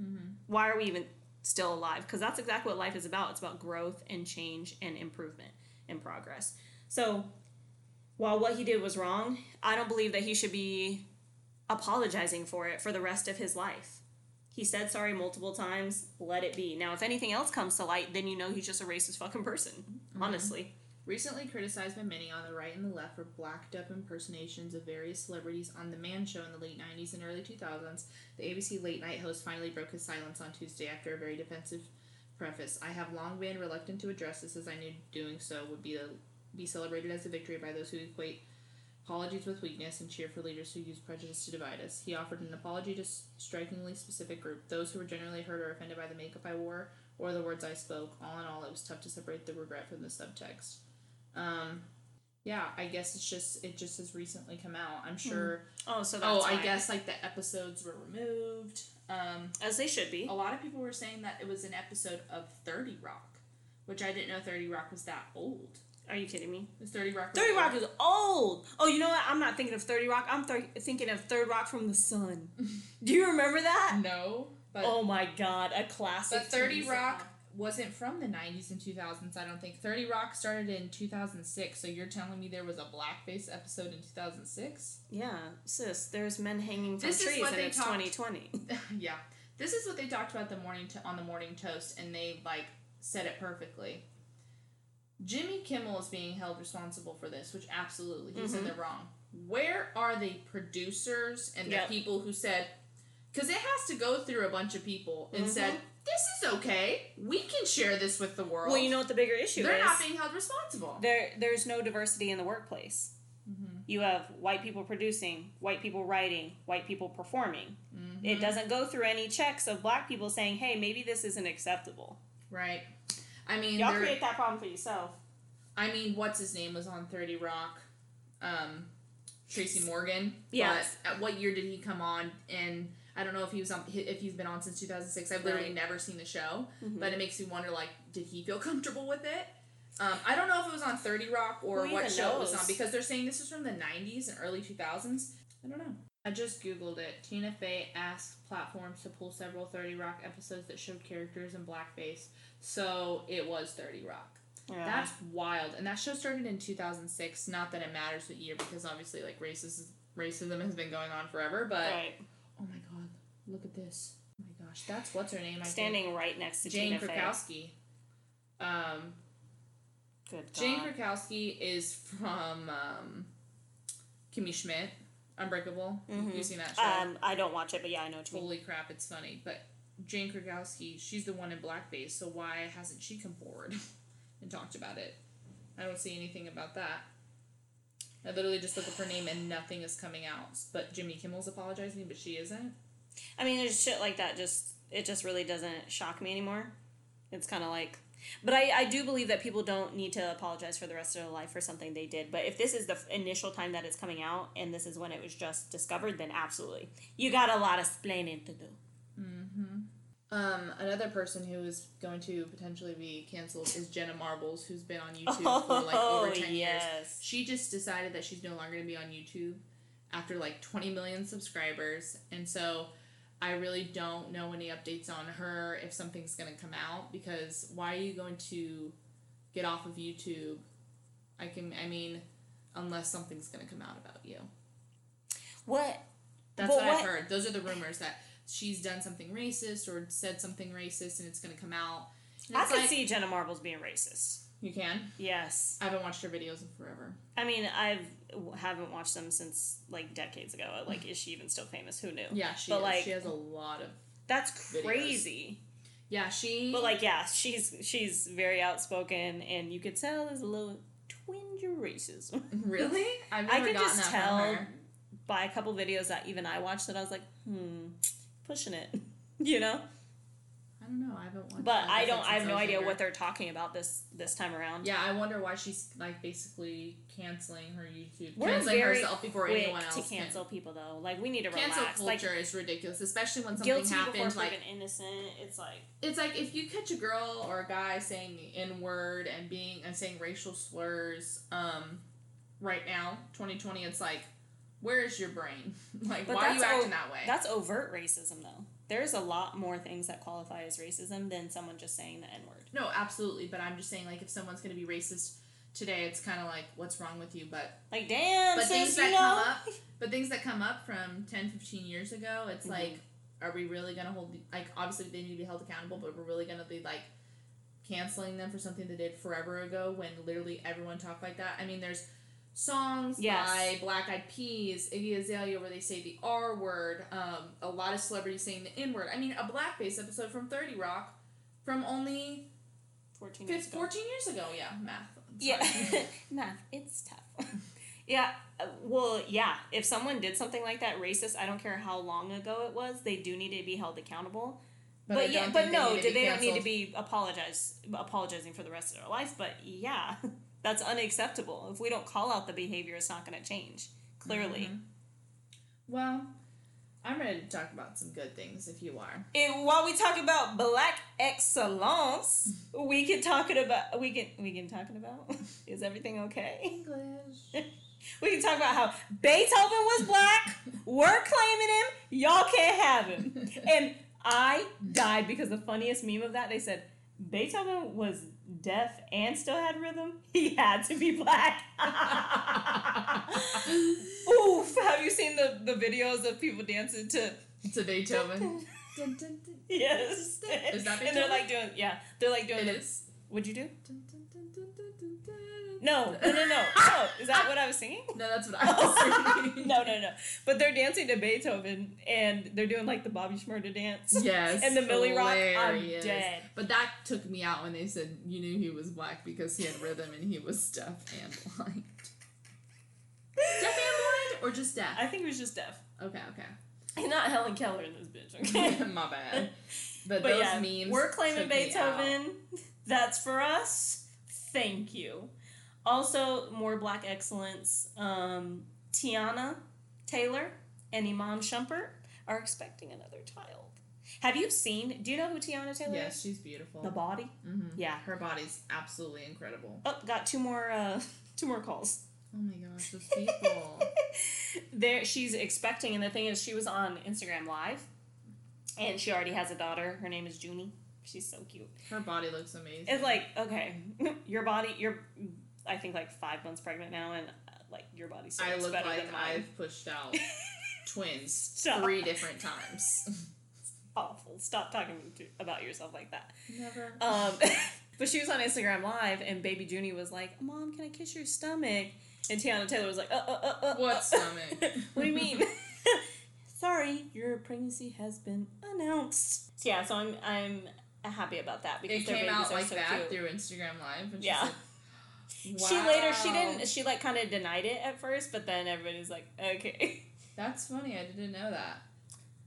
C: Mm-hmm. Why are we even still alive? Because that's exactly what life is about. It's about growth and change and improvement and progress. So, while what he did was wrong, I don't believe that he should be apologizing for it for the rest of his life. He said sorry multiple times. Let it be. Now, if anything else comes to light, then you know he's just a racist fucking person. Mm-hmm. Honestly.
B: Recently criticized by many on the right and the left for blacked up impersonations of various celebrities on The Man Show in the late 90s and early 2000s, the ABC late night host finally broke his silence on Tuesday after a very defensive preface. I have long been reluctant to address this as I knew doing so would be, a, be celebrated as a victory by those who equate apologies with weakness and cheer for leaders who use prejudice to divide us. He offered an apology to s- strikingly specific group, those who were generally hurt or offended by the makeup I wore or the words I spoke. All in all, it was tough to separate the regret from the subtext. Um, yeah, I guess it's just it just has recently come out. I'm sure.
C: Oh, so that's
B: Oh, I
C: why.
B: guess like the episodes were removed. Um,
C: As they should be.
B: a lot of people were saying that it was an episode of Thirty Rock, which I didn't know Thirty Rock was that old.
C: Are you kidding me?
B: Is Thirty Rock?
C: 30 Rock is old. Oh, you know what? I'm not thinking of 30 Rock. I'm thir- thinking of Third Rock from the Sun. Do you remember that?
B: no, but
C: Oh my god, a classic.
B: But 30
C: TV
B: Rock wasn't from the 90s and 2000s, I don't think. 30 Rock started in 2006, so you're telling me there was a blackface episode in 2006?
C: Yeah, sis, there's men hanging from
B: This
C: trees and it's
B: talked-
C: 2020.
B: yeah. This is what they talked about the morning to- on the morning toast and they like said it perfectly. Jimmy Kimmel is being held responsible for this, which absolutely he said
C: Mhm.
B: they're wrong. Where are the producers and the people who said because it has to go through a bunch of people and
C: Mhm.
B: said this is okay. We can share this with the world.
C: well, you know what the bigger issue is
B: They're
C: is?
B: not being held responsible.
C: there, there's no diversity in the workplace.
B: Mm-hmm.
C: You have white people producing, white people writing, white people performing.
B: Mm-hmm.
C: It doesn't go through any checks of black people saying, "Hey, maybe this isn't acceptable."
B: Right. I mean,
C: Y'all create that problem for yourself.
B: I mean, what's his name was on Thirty Rock, um, Tracy Morgan. At what year did he come on? And I don't know if he was on if he's been on since two thousand six. I've literally
C: Right.
B: never seen the show,
C: Mhm.
B: but it makes me wonder like, did he feel comfortable with it? Um, I don't know if it was on Thirty Rock or
C: Who
B: what show it was on because they're saying this is from the nineties and early two thousands. I don't know. I just googled it. Tina Fey asked platforms to pull several Thirty Rock episodes that showed characters in blackface, so it was Thirty Rock.
C: Yeah.
B: That's wild. And that show started in 2006. Not that it matters what year, because obviously, like, racism, racism has been going on forever. But,
C: right.
B: oh my god, look at this. Oh my gosh, that's what's her name? I think.
C: Standing right next to
B: Jane
C: Tina.
B: Krakowski. Um,
C: Good
B: Jane
C: God.
B: Krakowski is from um, Kimmy Schmidt, Unbreakable.
C: Mhm.
B: You've seen that show?
C: Um, I don't watch it, but yeah, I know what you mean.
B: Holy crap, it's funny. But Jane Krakowski, she's the one in blackface, so why hasn't she come forward and talked about it? I don't see anything about that. I literally just look up her name and nothing is coming out. But Jimmy Kimmel's apologizing, but she isn't.
C: I mean, there's shit like that. Just it just really doesn't shock me anymore. It's kind of like, but I I do believe that people don't need to apologize for the rest of their life for something they did. But if this is the f- initial time that it's coming out and this is when it was just discovered, then absolutely, you got a lot of explaining to do.
B: Um, another person who is going to potentially be canceled is Jenna Marbles, who's been on YouTube for like over
C: Oh,
B: 10 years. She just decided that she's no longer going to be on YouTube after like 20 million subscribers. And so I really don't know any updates on her if something's going to come out because why are you going to get off of YouTube? I can, I mean, unless something's going to come out about you.
C: What?
B: That's
C: But
B: what, I've heard. Those are the rumors that she's done something racist or said something racist and it's going to come out.
C: I could
B: like-
C: see Jenna Marbles being racist.
B: You can.
C: Yes.
B: I haven't watched her videos in forever.
C: I mean, I've haven't watched them since like decades ago. Like, is she even still famous? Who knew?
B: Yeah, she
C: But,
B: is.
C: like-
B: she has a lot of.
C: That's
B: Videos.
C: crazy.
B: Yeah, she.
C: But like, yeah, she's she's very outspoken, and you could tell there's a little twinge of racism.
B: really, I've
C: I could
B: gotten
C: just
B: that
C: tell
B: from her.
C: by a couple videos that even I watched that I was like, hmm, pushing it, you know.
B: I don't know. I haven't watched.
C: But I don't. I have no idea what they're talking about this this time around.
B: Yeah, I wonder why she's like basically canceling her YouTube,
C: We're
B: canceling
C: very
B: herself before
C: quick
B: anyone else
C: to
B: can.
C: cancel people though. Like we need to
B: Cancel
C: relax. Like
B: culture is ridiculous, especially when something
C: guilty before.
B: Like
C: proven innocent. It's like
B: it's like if you catch a girl or a guy saying N word and being and saying racial slurs, um, right now, twenty twenty, it's like, where is your brain? like,
C: But
B: why are you
C: that's o-
B: acting that way?
C: that's overt racism though. There's a lot more things that qualify as racism than someone just saying the N word.
B: no, absolutely. But I'm just saying, like, if someone's gonna be racist today, it's kind of like, what's wrong with you? But
C: Like damn,
B: but things that
C: know.
B: come up but things that come up from 10 15 years ago it's
C: Mhm.
B: like are we really gonna hold like obviously they need to be held accountable but we're really gonna be like canceling them for something they did forever ago when literally everyone talked like that i mean there's songs
C: Yes.
B: by black eyed peas iggy azalea where they say the r word um, a lot of celebrities saying the n word i mean a blackface episode from 30 rock from only
C: 14
B: fif-
C: years ago.
B: 14 years ago yeah math
C: Yeah, math. It's tough. yeah. uh, Well, yeah. If someone did something like that, racist, I don't care how long ago it was, they do need to be held accountable. But,
B: I
C: yeah, but
B: think they
C: no,
B: need
C: they,
B: be
C: don't need to be apologize apologizing for the rest of their life. But yeah, that's unacceptable. If we don't call out the behavior, it's not going to change. Clearly,
B: Mhm. Well, I'm ready to talk about some good things if you are.
C: and while we talk about black excellence, we can talk it about we can we can talking about is everything okay?
B: English.
C: We can talk about how Beethoven was black. We're claiming him. Y'all can't have him. And I died because the funniest meme of that they said Beethoven was deaf and still had rhythm. He had to be black. Oof! Have you seen the, the videos of people dancing to
B: to Beethoven. Dun, dun, dun.
C: yes?
B: Is that
C: And they're like doing yeah. They're like doing
B: It
C: the,
B: is.
C: What'd you do? No, no, no, no. No. Is that what I was singing?
B: No, that's what I was singing.
C: no, no, no. But they're dancing to Beethoven and they're doing like the Bobby Shmurda dance.
B: Yes.
C: And the Milly Rock, I'm dead.
B: But that took me out when they said you knew he was black because he had rhythm and he was deaf and blind. deaf and blind or just deaf?
C: I think it was just deaf.
B: Okay, okay.
C: And not Helen Keller in this bitch, okay?
B: My bad. But,
C: but
B: those
C: yeah,
B: memes.
C: we're claiming
B: took me out.
C: Beethoven. That's for us. Thank you. Also, more black excellence. Um, Teyana Taylor and Iman Shumpert are expecting another child. Have you seen? Do you know who Teyana Taylor
B: Yes,
C: is?
B: she's beautiful.
C: The body.
B: hmm
C: Yeah.
B: Her body's absolutely incredible.
C: Oh, got two more. Uh, two more calls.
B: Oh my gosh, those people.
C: there she's expecting and the thing is she was on instagram live and she already has a daughter her name is junie she's so cute
B: Her body looks amazing.
C: it's like okay your body you're i think like five months pregnant now and uh, like your body still
B: I
C: looks
B: look
C: better
B: like
C: than mine
B: I've pushed out twins
C: Stop.
B: three different times.
C: awful stop talking to, about yourself like that
B: Never.
C: um but she was on instagram live and baby junie was like mom can i kiss your stomach and teyana taylor was like uh uh uh, uh
B: What
C: uh.
B: stomach?
C: what do you mean sorry your pregnancy has been announced so yeah so i'm i'm happy about that because
B: it
C: their
B: came
C: babies
B: out
C: are
B: like
C: so
B: that
C: cute.
B: through Instagram Live. And
C: Yeah.
B: She, said,
C: she later she didn't she like kind of denied it at first but then everybody's like okay
B: That's funny. I didn't know that.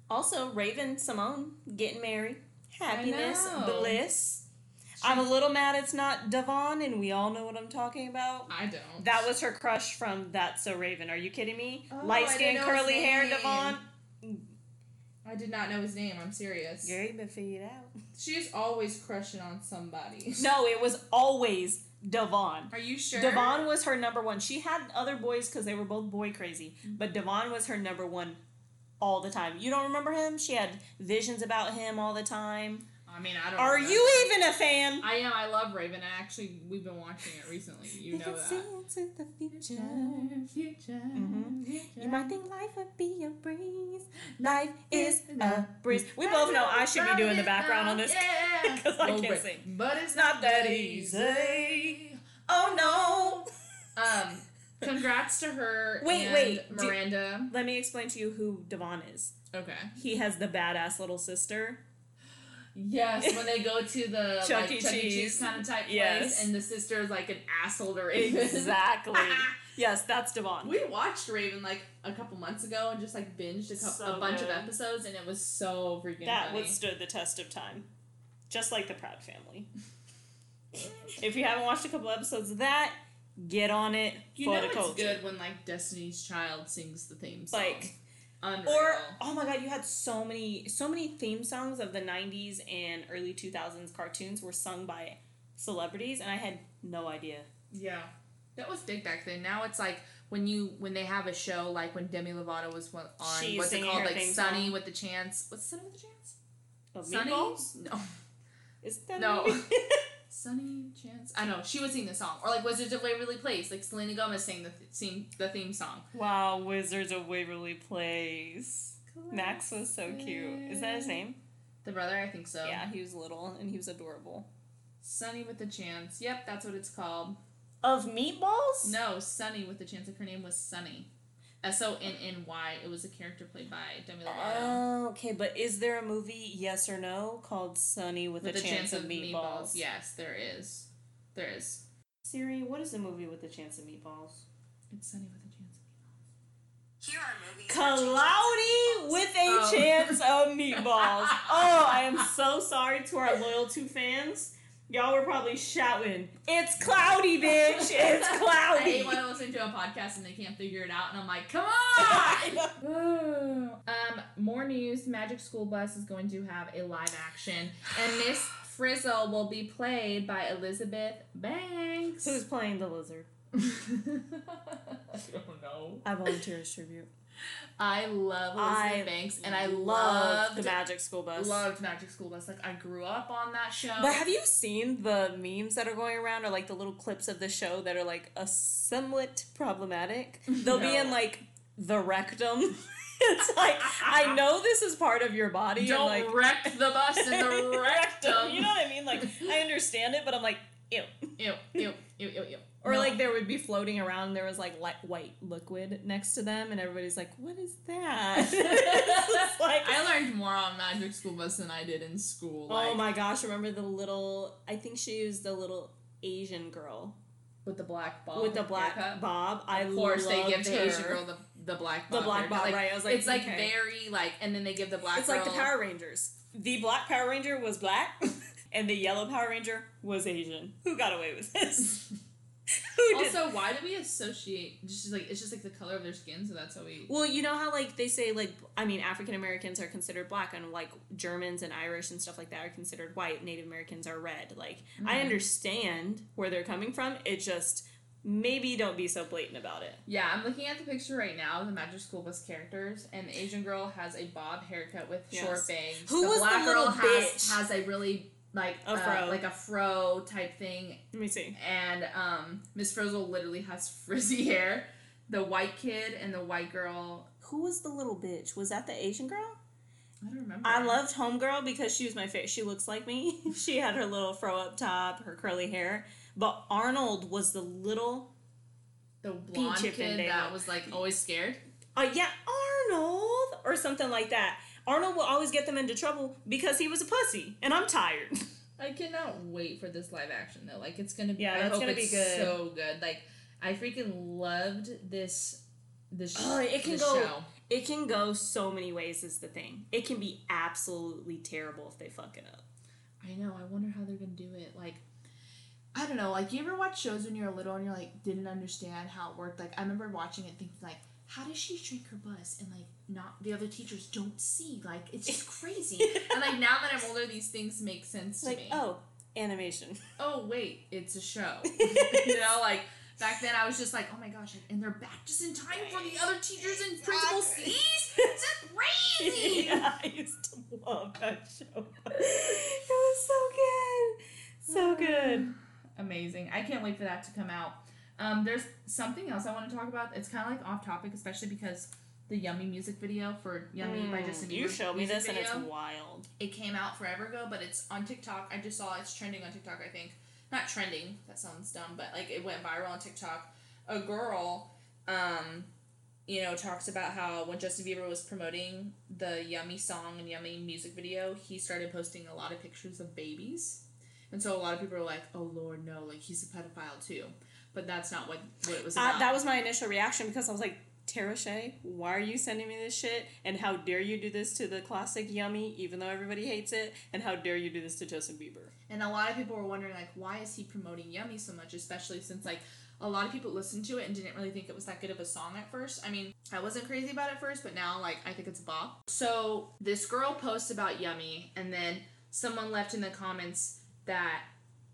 C: also raven-symoné getting married happiness bliss i'm a little mad it's not devon and we all know what i'm talking about
B: I don't.
C: that was her crush from That's So Raven. Are you kidding me?
B: Oh,
C: Light skin,
B: didn't know his
C: curly hair. Devon.
B: I did not know his name. I'm serious.
C: You been figured out.
B: She's always crushing on somebody.
C: No, it was always Devon.
B: Are you sure?
C: Devon was her number one. She had other boys because they were both boy crazy, mm-hmm. but Devon was her number one all the time. You don't remember him? She had visions about him all the time.
B: I mean, I don't.
C: Are
B: remember.
C: you even a fan?
B: I am. I love Raven. I actually, we've been watching it recently. You know that.
C: into the future.
B: Future.
C: Mhm.
B: future.
C: You might think life would be a breeze. Life is a breeze. We both know I should be doing the background on this
B: Yeah.
C: because I
B: Oh,
C: can't
B: but-
C: sing.
B: But it's
C: Not that easy. Oh no.
B: Um, congrats to her.
C: Wait,
B: and
C: wait, do-
B: Miranda.
C: Let me explain to you who Devon is.
B: okay.
C: He has the badass little sister.
B: Yes, when they go to the
C: Chuck
B: like,
C: E.
B: Chuck E.
C: Cheese.
B: Cheese kind of type
C: Yes.
B: place, and the sister is like an asshole to Raven.
C: Exactly. yes, that's Devon.
B: we watched Raven like a couple months ago and just like binged a, couple,
C: So
B: a bunch
C: good.
B: of episodes, and it was so freaking
C: that
B: funny.
C: withstood the test of time. just like the Proud Family. if you haven't watched a couple episodes of that, get on it
B: You
C: for
B: know
C: the
B: it's
C: culture.
B: good when like Destiny's Child sings the theme song.
C: Like,
B: Unreal.
C: Or oh my god, you had so many so many theme songs of the '90s and early 2000s cartoons were sung by celebrities, and I had no idea.
B: yeah, that was big back then. Now it's like when you when they have a show like when Demi Lovato was on
C: She's
B: what's it called like Sonny
C: song.
B: with the Chance. What's Sonny with the Chance?
C: Of
B: Sunny?
C: meatballs?
B: No.
C: Is that
B: No. Sonny Chance. I know she would sing the song, or like Wizards of Waverly Place. Like Selena Gomez sang the th- sing the theme song.
C: wow, Wizards of Waverly Place. Max was so cute. Is that his name?
B: The brother, I think so.
C: Yeah, he was little and he was adorable.
B: Sonny with the Chance. Yep, that's what it's called.
C: Of meatballs?
B: No, Sonny with the Chance. Like her name was Sunny. S O N N Y. It was a character played by Demi Lovato.
C: Oh, okay, but is there a movie, yes or no, called Sunny with,
B: with
C: a chance, of meatballs?
B: Yes, there is. There is.
C: Siri, what is the movie with the chance of meatballs?
B: It's Sunny with a Chance of meatballs.
F: Here are movies.
C: Cloudy with a
B: Oh.
C: chance of meatballs. Oh, I am so sorry to our loyal two fans. Y'all were probably shouting, "It's cloudy, bitch! It's cloudy!"
B: I
C: cloudy!"
B: hate when I listen to a podcast and they can't figure it out, and I'm like, come on! um, more news. Magic School Bus is going to have a live action, and Miss Frizzle will be played by Elizabeth Banks.
C: Who's playing the lizard?
B: I don't know.
C: I volunteer as tribute.
B: I love Elizabeth
C: I
B: Banks, and I
C: love
B: loved
C: the Magic School Bus.
B: loved Magic School Bus. Like I grew up on that show.
C: But have you seen the memes that are going around, or like the little clips of the show that are like a somewhat problematic? They'll be in like the rectum. it's like I know this is part of your body.
B: Don't
C: and, like,
B: wreck the bus in the rectum.
C: You know what I mean? Like I understand it, but I'm like, ew.
B: Ew, ew, ew, ew, ew.
C: Or
B: No.
C: like there would be floating around, and there was like light, white liquid next to them, and everybody's like, "What is that?" Like,
B: I learned more on Magic School Bus than I did in school.
C: oh my gosh! Remember the little? I think she was the little Asian girl
B: with the black bob
C: with the black
B: haircut.
C: bob. I
B: Of course, they give the Asian girl the the black
C: The black
B: haircut.
C: bob,
B: Like,
C: right, I was like,
B: it's like very like, and then they give the black.
C: It's like the Power Rangers. The black Power Ranger was black, and the yellow Power Ranger was Asian. Who got away with this? Who did?
B: Also, why do we associate? Just like it's just like the color of their skin, so that's how we.
C: Well, you know how like they say like I mean African Americans are considered black and like Germans and Irish and stuff like that are considered white. Native Americans are red. Like I mm-hmm. understand where they're coming from. It just maybe don't be so blatant about it.
B: Yeah, I'm looking at the picture right now of the Magic School Bus characters, and the Asian girl has a bob haircut with
C: Yes.
B: short bangs.
C: Who
B: the
C: was the
B: black
C: little
B: girl has, has a really like
C: A
B: uh,
C: fro.
B: like a fro type thing,
C: Let me see.
B: and um, Miss Frizzle literally has frizzy hair. The white kid and the white girl.
C: Who was the little bitch? Was that the Asian girl?
B: I don't remember.
C: I loved Homegirl because she was my favorite. She looks like me. she had her little fro up top, her curly hair. But Arnold was the little
B: the blonde kid that was like always scared.
C: Uh, yeah, Arnold or something like that. Arnold will always get them into trouble because he was a pussy, and I'm tired.
B: I cannot wait for this live action though. Like it's gonna be.
C: Yeah,
B: I hope
C: gonna be
B: it's
C: good.
B: So good. Like I freaking loved this. This.
C: Oh, it can go.
B: Show.
C: It can go so many ways. Is the thing. It can be absolutely terrible if they fuck it up.
B: I know. I wonder how they're gonna do it. Like, I don't know. Like, you ever watch shows when you were little and you're like didn't understand how it worked? Like, I remember watching it thinking like, how does she shrink her bus and like not the other teachers don't see? Like, it's just crazy. and like now that I'm older, these things make sense to
C: Like,
B: me.
C: oh, animation.
B: oh wait, it's a show. you know, like back then I was just like, oh my gosh, and they're back just in time for the other teachers and principal sees. Is crazy.
C: yeah, I used to love that show. It was so good, so good.
B: Amazing. I can't wait for that to come out. Um, there's something else I want to talk about. It's kind of like off topic, especially because the Yummy music video for Yummy by Justin Bieber.
C: Mm, You showed me this, and it's wild.
B: it came out forever ago, but it's on TikTok. I just saw it's trending on TikTok. I think not trending. That sounds dumb, but like it went viral on TikTok. A girl, um, you know, talks about how when Justin Bieber was promoting the Yummy song and Yummy music video, he started posting a lot of pictures of babies. And so a lot of people are like, "Oh Lord, no! Like he's a pedophile too." But that's not what what it was uh, about.
C: I, that was my initial reaction because I was like, Tara Shea, why are you sending me this shit? And how dare you do this to the classic Yummy, even though everybody hates it? And how dare you do this to Justin Bieber?
B: And a lot of people were wondering, like, why is he promoting Yummy so much? Especially since, like, a lot of people listened to it and didn't really think it was that good of a song at first. I mean, I wasn't crazy about it first, but now, like, I think it's a bop. So, this girl posts about Yummy, and then someone left in the comments that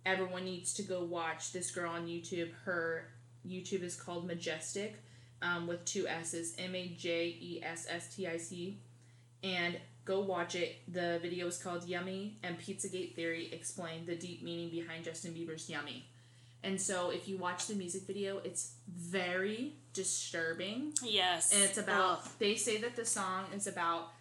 B: everyone needs to go watch this girl on YouTube. Her YouTube is called Majesstic, um, with two S's M A J E S S T I C. And go watch it. The video is called Yummy, and Pizzagate Theory explained the deep meaning behind Justin Bieber's Yummy. And so, if you watch the music video, it's very disturbing.
C: Yes.
B: And it's about, they say that the song is about,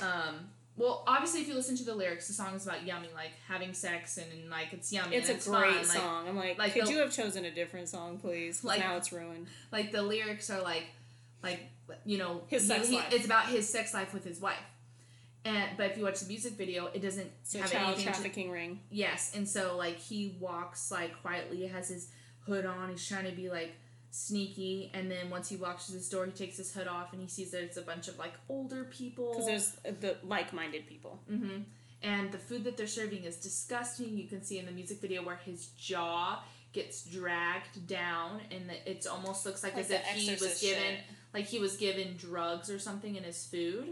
B: um, well, obviously, if you listen to the lyrics, the song is about yummy, like having sex and, and like it's yummy.
C: It's a great
B: fun. Like,
C: song. I'm like,
B: like
C: could
B: the-
C: you have chosen a different song, please?
B: Like-
C: now it's ruined.
B: like the lyrics are like like you know
C: His sex
B: he-
C: life.
B: it's about his sex life with his wife and but if you watch the music video it doesn't
C: So
B: have
C: child
B: anything to,
C: trafficking ring.
B: yes and so like he walks like quietly has his hood on he's trying to be like sneaky and then once he walks to this door he takes his hood off and he sees that it's a bunch of like older people
C: Because there's uh, the like-minded people.
B: hmm And the food that they're serving is disgusting. You can see in the music video where his jaw gets dragged down, and the, it almost looks like,
C: Like
B: as if he was given,
C: shit.
B: like he was given drugs or something in his food,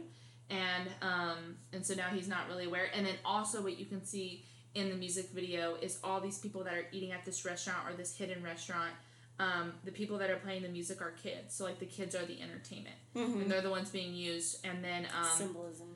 B: and um, and so now he's not really aware. And then also what you can see in the music video is all these people that are eating at this restaurant or this hidden restaurant. Um, the people that are playing the music are kids, so like the kids are the entertainment, and they're the ones being used. And then um,
C: Symbolism.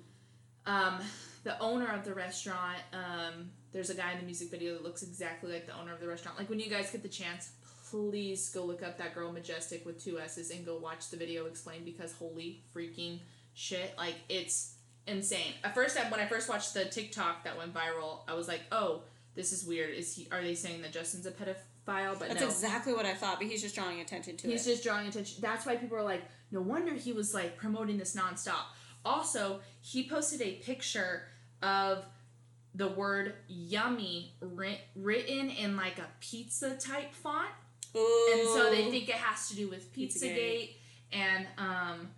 B: um, the owner of the restaurant, um, there's a guy in the music video that looks exactly like the owner of the restaurant. Like when you guys get the chance, please go look up that girl Majesstic with two S's and go watch the video explained because holy freaking shit, like it's insane. At first, I- when I first watched the TikTok that went viral, I was like, oh, this is weird. Is he? Are they saying that Justin's a pedophile? But
C: That's
B: no.
C: exactly what I thought, but he's just drawing attention to
B: He's
C: it.
B: He's just drawing attention. That's why people are like, no wonder he was like promoting this nonstop. Also, he posted a picture of the word yummy writ- written in like a pizza type font. And so they think it has to do with
C: Pizzagate.
B: Pizzagate. And um,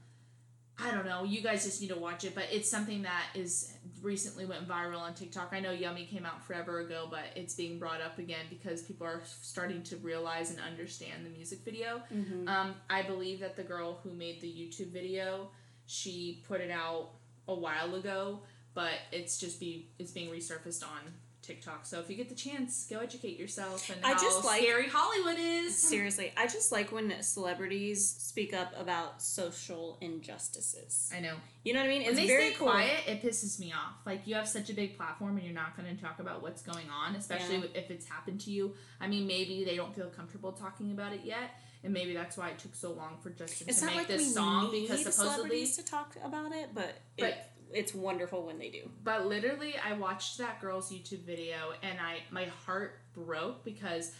B: I don't know. You guys just need to watch it. But it's something that is recently went viral on TikTok. I know Yummy came out forever ago, but it's being brought up again because people are starting to realize and understand the music video.
C: Mm-hmm.
B: Um, I believe that the girl who made the YouTube video, she put it out a while ago, but it's just be it's being resurfaced on TikTok. So if you get the chance, go educate yourself and
C: I
B: how
C: just like-
B: scary Hollywood is.
C: Seriously, I just like when celebrities speak up about social injustices.
B: I know.
C: You know what I mean?
B: When
C: It's
B: they
C: very
B: stay
C: cool.
B: quiet, it pisses me off. Like you have such a big platform and you're not going to talk about what's going on, especially
C: Yeah.
B: if it's happened to you. I mean, maybe they don't feel comfortable talking about it yet, and maybe that's why it took so long for Justin
C: It's
B: to make
C: like
B: this song because supposedly
C: celebrities to talk about it, but,
B: But-
C: it, it's wonderful when they do.
B: But literally, I watched that girl's YouTube video and I my heart broke because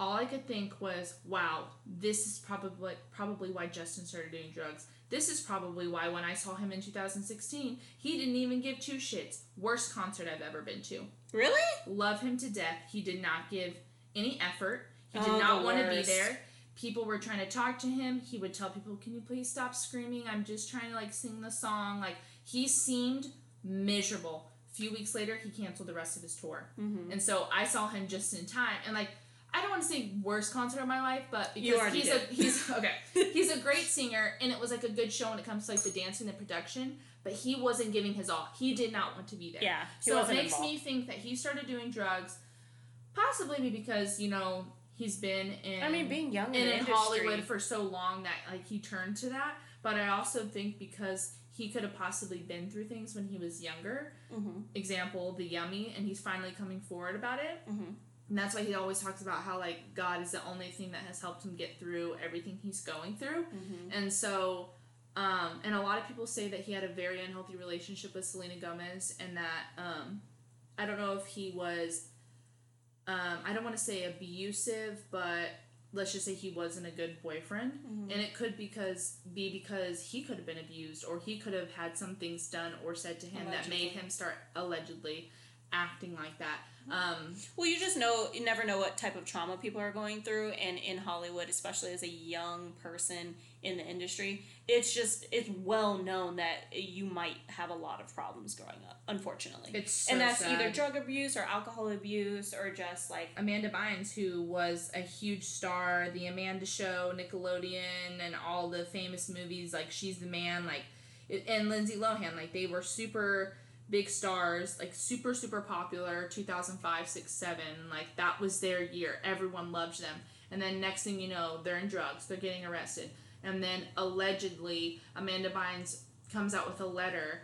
B: all I could think was, "Wow, this is probably probably why Justin started doing drugs. This is probably why when I saw him in 2016, he didn't even give two shits. Worst concert I've ever been to.
C: Really?
B: Love him to death. He did not give any effort. He did
C: Oh,
B: not want to be there. People were trying to talk to him. He would tell people, "Can you please stop screaming? I'm just trying to like sing the song." Like he seemed miserable. A few weeks later, he canceled the rest of his tour,
C: Mm-hmm.
B: and so I saw him just in time. And like, I don't want to say worst concert of my life, but because he's
C: did.
B: a he's okay, he's a great singer, and it was like a good show when it comes to like the dancing, the production. But he wasn't giving his all. He did not want to be there.
C: Yeah.
B: So it makes
C: involved.
B: me think that he started doing drugs, possibly because you know he's been in.
C: I mean, being young in,
B: in Hollywood for so long that like he turned to that. But I also think because he could have possibly been through things when he was younger.
C: Mhm.
B: Example, the yummy, and he's finally coming forward about it.
C: Mhm.
B: And that's why he always talks about how like God is the only thing that has helped him get through everything he's going through.
C: Mhm.
B: And so, um, and a lot of people say that he had a very unhealthy relationship with Selena Gomez, and that um, I don't know if he was, um, I don't want to say abusive, but let's just say he wasn't a good boyfriend,
C: Mm-hmm.
B: and it could because be because he could have been abused, or he could have had some things done or said to him that made him start allegedly acting like that. Um,
C: Well, you just know you never know what type of trauma people are going through, and in Hollywood, especially as a young person in the industry, it's just it's well known that you might have a lot of problems growing up. Unfortunately,
B: It's so
C: and that's
B: sad.
C: either drug abuse or alcohol abuse or just like
B: Amanda Bynes, who was a huge star, The Amanda Show, Nickelodeon, and all the famous movies like She's the Man, like, and Lindsay Lohan, like they were super big stars, like super super popular. 2005, 6, 7, like that was their year. Everyone loved them, and then next thing you know, they're in drugs, they're getting arrested, and then allegedly Amanda Bynes comes out with a letter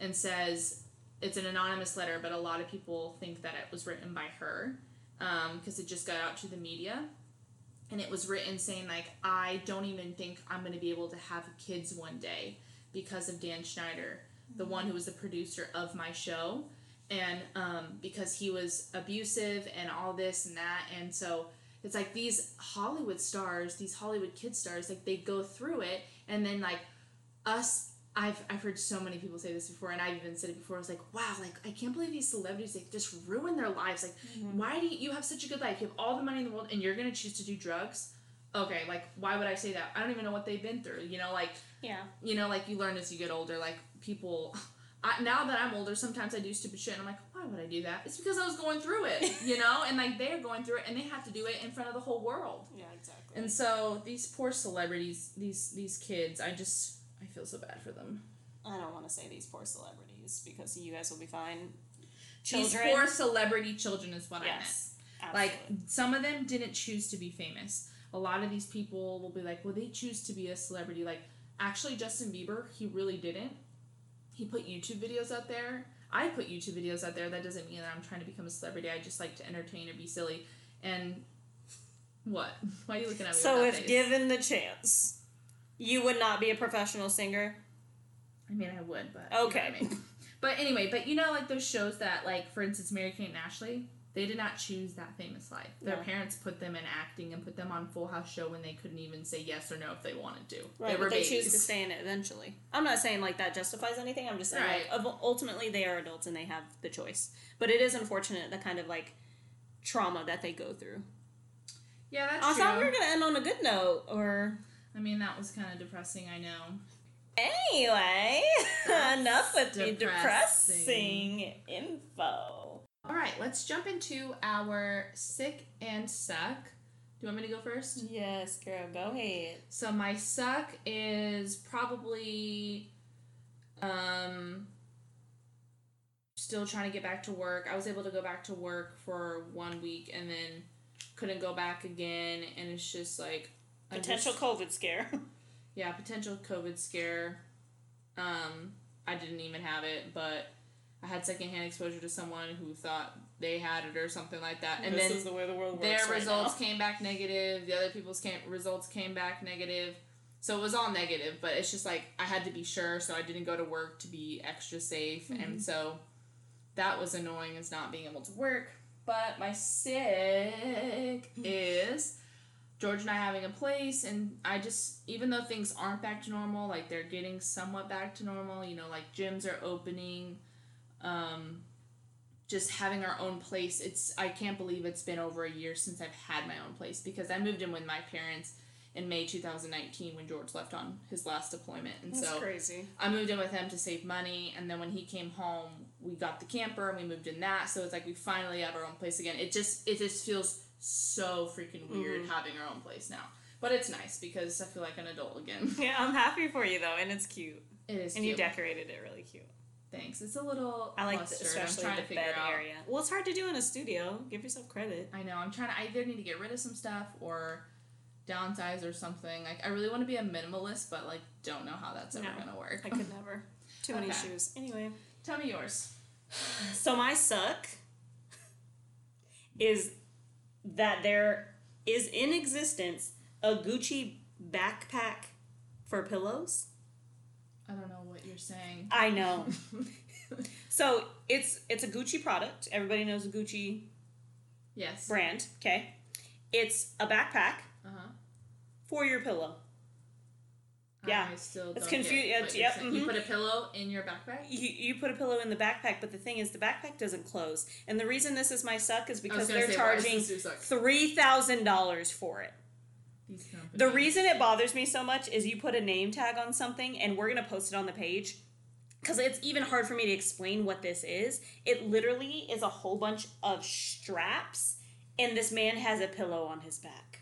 B: and says it's an anonymous letter, but a lot of people think that it was written by her um, because it just got out to the media. And it was written saying, like, I don't even think I'm going to be able to have kids one day because of Dan Schneider, the one who was the producer of my show. And um, because he was abusive and all this and that. And so it's like these Hollywood stars, these Hollywood kid stars, like, they go through it. And then, like, us I've, I've heard so many people say this before, and I've even said it before. I was like, wow, like I can't believe these celebrities like just ruin their lives. Like, why do you, you have such a good life? You have all the money in the world, and you're gonna choose to do drugs? Okay, like why would I say that? I don't even know what they've been through. You know, like
C: yeah.
B: you know, like you learn as you get older. Like people, I, now that I'm older, sometimes I do stupid shit, and I'm like, why would I do that? It's because I was going through it, you know, and like they're going through it, and they have to do it in front of the whole world.
C: Yeah, exactly.
B: And so these poor celebrities, these these kids, I just I feel so bad for them.
C: I don't want to say these poor celebrities because you guys will be fine.
B: These
C: Children,
B: poor celebrity children is what
C: yes,
B: I meant. Like
C: absolutely.
B: some of them didn't choose to be famous. A lot of these people will be like, well, they choose to be a celebrity. Like actually, Justin Bieber, he really didn't. He put YouTube videos out there. I put YouTube videos out there. That doesn't mean that I'm trying to become a celebrity. I just like to entertain or be silly. And what? Why are you looking at me?
C: so if
B: face?
C: given the chance, you would not be a professional singer.
B: I mean, I would, but you know
C: Okay.
B: I mean. But anyway, but you know, like those shows that, like for instance, Mary Kate and Ashley, they did not choose that famous life. Their
C: No.
B: parents put them in acting and put them on Full House show when they couldn't even say yes or no if they wanted to.
C: Right,
B: they were
C: but they
B: babies.
C: choose to stay in it eventually. I'm not saying like that justifies anything. I'm just saying
B: Right.
C: like ultimately they are adults and they have the choice. But it is unfortunate the kind of like trauma that they go through.
B: Yeah, that's
C: I
B: true.
C: thought we were gonna end on a good note, or
B: I mean, that was kind of depressing. I know.
C: anyway, enough with the
B: depressing.
C: depressing info.
B: All right, let's jump into our sick and suck. Do you want me to go first?
C: Yes, girl, go ahead.
B: So my suck is probably um still trying to get back to work. I was able to go back to work for one week and then couldn't go back again and it's just like
C: Potential
B: just-
C: COVID scare.
B: yeah, potential COVID scare. Um I didn't even have it, but I had secondhand exposure to someone who thought they had it or something like that. And
C: this
B: then
C: is the way the world works.
B: their
C: right
B: results
C: now.
B: came back negative. The other people's came, results came back negative. So it was all negative, but it's just like I had to be sure, so I didn't go to work to be extra safe,
C: Mm-hmm.
B: and so that was annoying as not being able to work. But my sick is George and I having a place, and I just even though things aren't back to normal, like they're getting somewhat back to normal. You know, like gyms are opening. Um, just having our own place. It's i can't believe it's been over a year since i've had my own place because i moved in with my parents in may 2019 when george left on his last deployment. And
C: That's
B: so
C: crazy.
B: i moved in with him to save money. And then when he came home we got the camper and we moved in that. So it's like we finally have our own place again. It just it just feels so freaking weird having our own place now. But it's nice because i feel like an adult again.
C: Yeah, I'm happy for you though, and it's cute.
B: it is
C: And you decorated it really cute.
B: Thanks it's a little
C: I like the, especially
B: i'm trying
C: the
B: to figure
C: bed
B: out
C: area. Well, it's hard to do in a studio. Give yourself credit.
B: I know. I'm trying to. I either need to get rid of some stuff or downsize or something. Like I really want to be a minimalist, but like don't know how that's ever
C: No.
B: gonna work.
C: I could never. Too many
B: Okay.
C: shoes. Anyway,
B: Tell me yours.
C: so my suck is that there is in existence a Gucci backpack for pillows.
B: I don't know what you're saying.
C: I know. so it's it's a Gucci product. Everybody knows the Gucci
B: yes.
C: brand. Okay, it's a backpack
B: Uh huh.
C: for your pillow. Yeah.
B: I still
C: It's
B: don't
C: confu-
B: get
C: it's-
B: what you're
C: yep.
B: You
C: mhm.
B: put a pillow in your backpack?
C: You, you put a pillow in the backpack, but the thing is, the backpack doesn't close. And the reason this is my suck is because they're
B: say,
C: charging
B: this your suck?
C: three thousand dollars for it.
B: These companies.
C: The reason it bothers me so much is you put a name tag on something, and we're gonna post it on the page because it's even hard for me to explain what this is. It literally is a whole bunch of straps, and this man has a pillow on his back.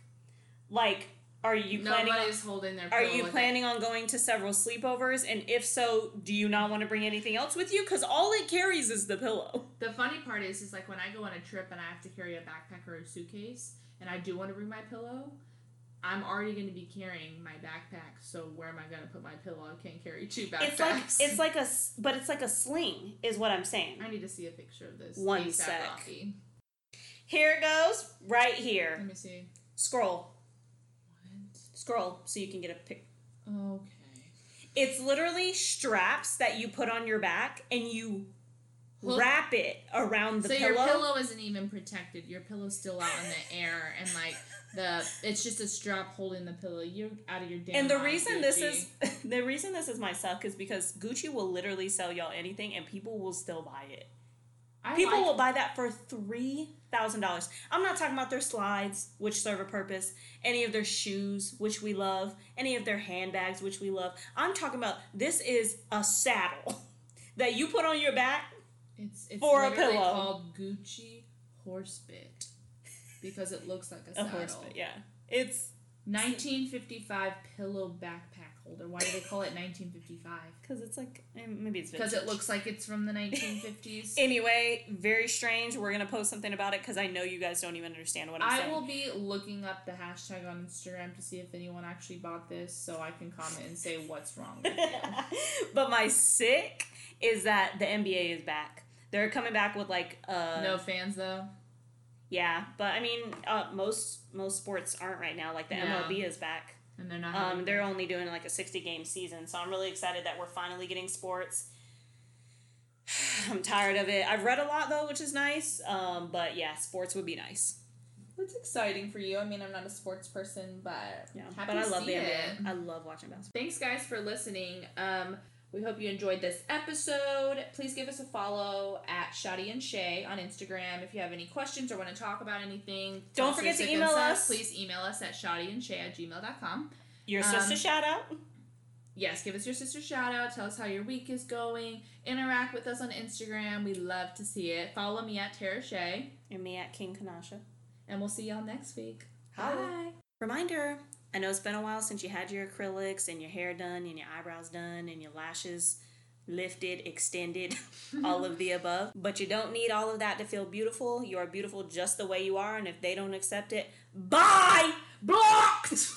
C: Like, are you planning? On,
B: Nobody's holding their
C: are you planning on going to several sleepovers? And if so, do you not want to bring anything else with you? Because all it carries is the pillow.
B: The funny part is, is like when I go on a trip and I have to carry a backpack or a suitcase, and I do want to bring my pillow, I'm already going to be carrying my backpack. So where am I going to put my pillow? I can't carry two backpacks.
C: It's like it's like a, but it's like a sling, is what I'm saying.
B: I need to see a picture of this.
C: One
B: ASAP,
C: sec.
B: Rocky.
C: Here it goes, right here.
B: Let me see.
C: Scroll, What? scroll, so you can get a pic.
B: Okay.
C: It's literally straps that you put on your back, and you
B: Hook-
C: wrap it around the
B: so
C: pillow.
B: your pillow isn't even protected. Your pillow's still out in the air, and like the it's just a strap holding the pillow. You're out of your damn.
C: and the
B: mind,
C: reason this is the reason this is my suck is because Gucci will literally sell y'all anything, and people will still buy it.
B: I
C: People
B: like-
C: will buy that for three thousand dollars. I'm not talking about their slides, which serve a purpose, any of their shoes, which we love, any of their handbags, which we love. I'm talking about this is a saddle that you put on your back.
B: It's, it's
C: for a pillow.
B: called Gucci horsebit because it looks like a
C: A
B: saddle.
C: horse, yeah. It's
B: 1955 pillow backpack holder. Why do they call it 1955?
C: because it's like eh, maybe it's
B: Because it looks like it's from the 1950s.
C: Anyway, very strange. We're gonna post something about it because I know you guys don't even understand what I'm
B: I
C: saying.
B: will be looking up the hashtag on Instagram to see if anyone actually bought this so I can comment and say what's wrong with you.
C: but my sick is that the NBA is back. They're coming back with like uh
B: no fans though.
C: Yeah, but I mean uh, most most sports aren't right now. Like the
B: Yeah.
C: MLB is back.
B: And they're not.
C: Um,
B: having-
C: they're only doing like a 60 game season, so I'm really excited that we're finally getting sports. I'm tired of it. I've read a lot though, which is nice. Um, but yeah, sports would be nice.
B: It's exciting for you. I mean, I'm not a sports person, but
C: Yeah,
B: happy
C: but I
B: to
C: love
B: see
C: the
B: it.
C: NBA. I love watching basketball.
B: Thanks, guys, for listening. Um, we hope you enjoyed this episode. Please give us a follow at Shawty and Shea on Instagram. If you have any questions or want to talk about anything,
C: Don't forget to email us.
B: Please email us at shawtyandshea at gmail.com.
C: Your
B: Um,
C: sister shout out.
B: Yes, give us your sister shout out. Tell us how your week is going. Interact with us on Instagram. We love to see it. Follow me at Tara Shea.
C: And me at King Kanasha.
B: And we'll see y'all next week.
C: Holla.
B: Bye.
C: Reminder I know it's been a while since you had your acrylics and your hair done and your eyebrows done and your lashes lifted, extended, all of the above. But you don't need all of that to feel beautiful. You are beautiful just the way you are, and if they don't accept it, bye!
B: Blocked!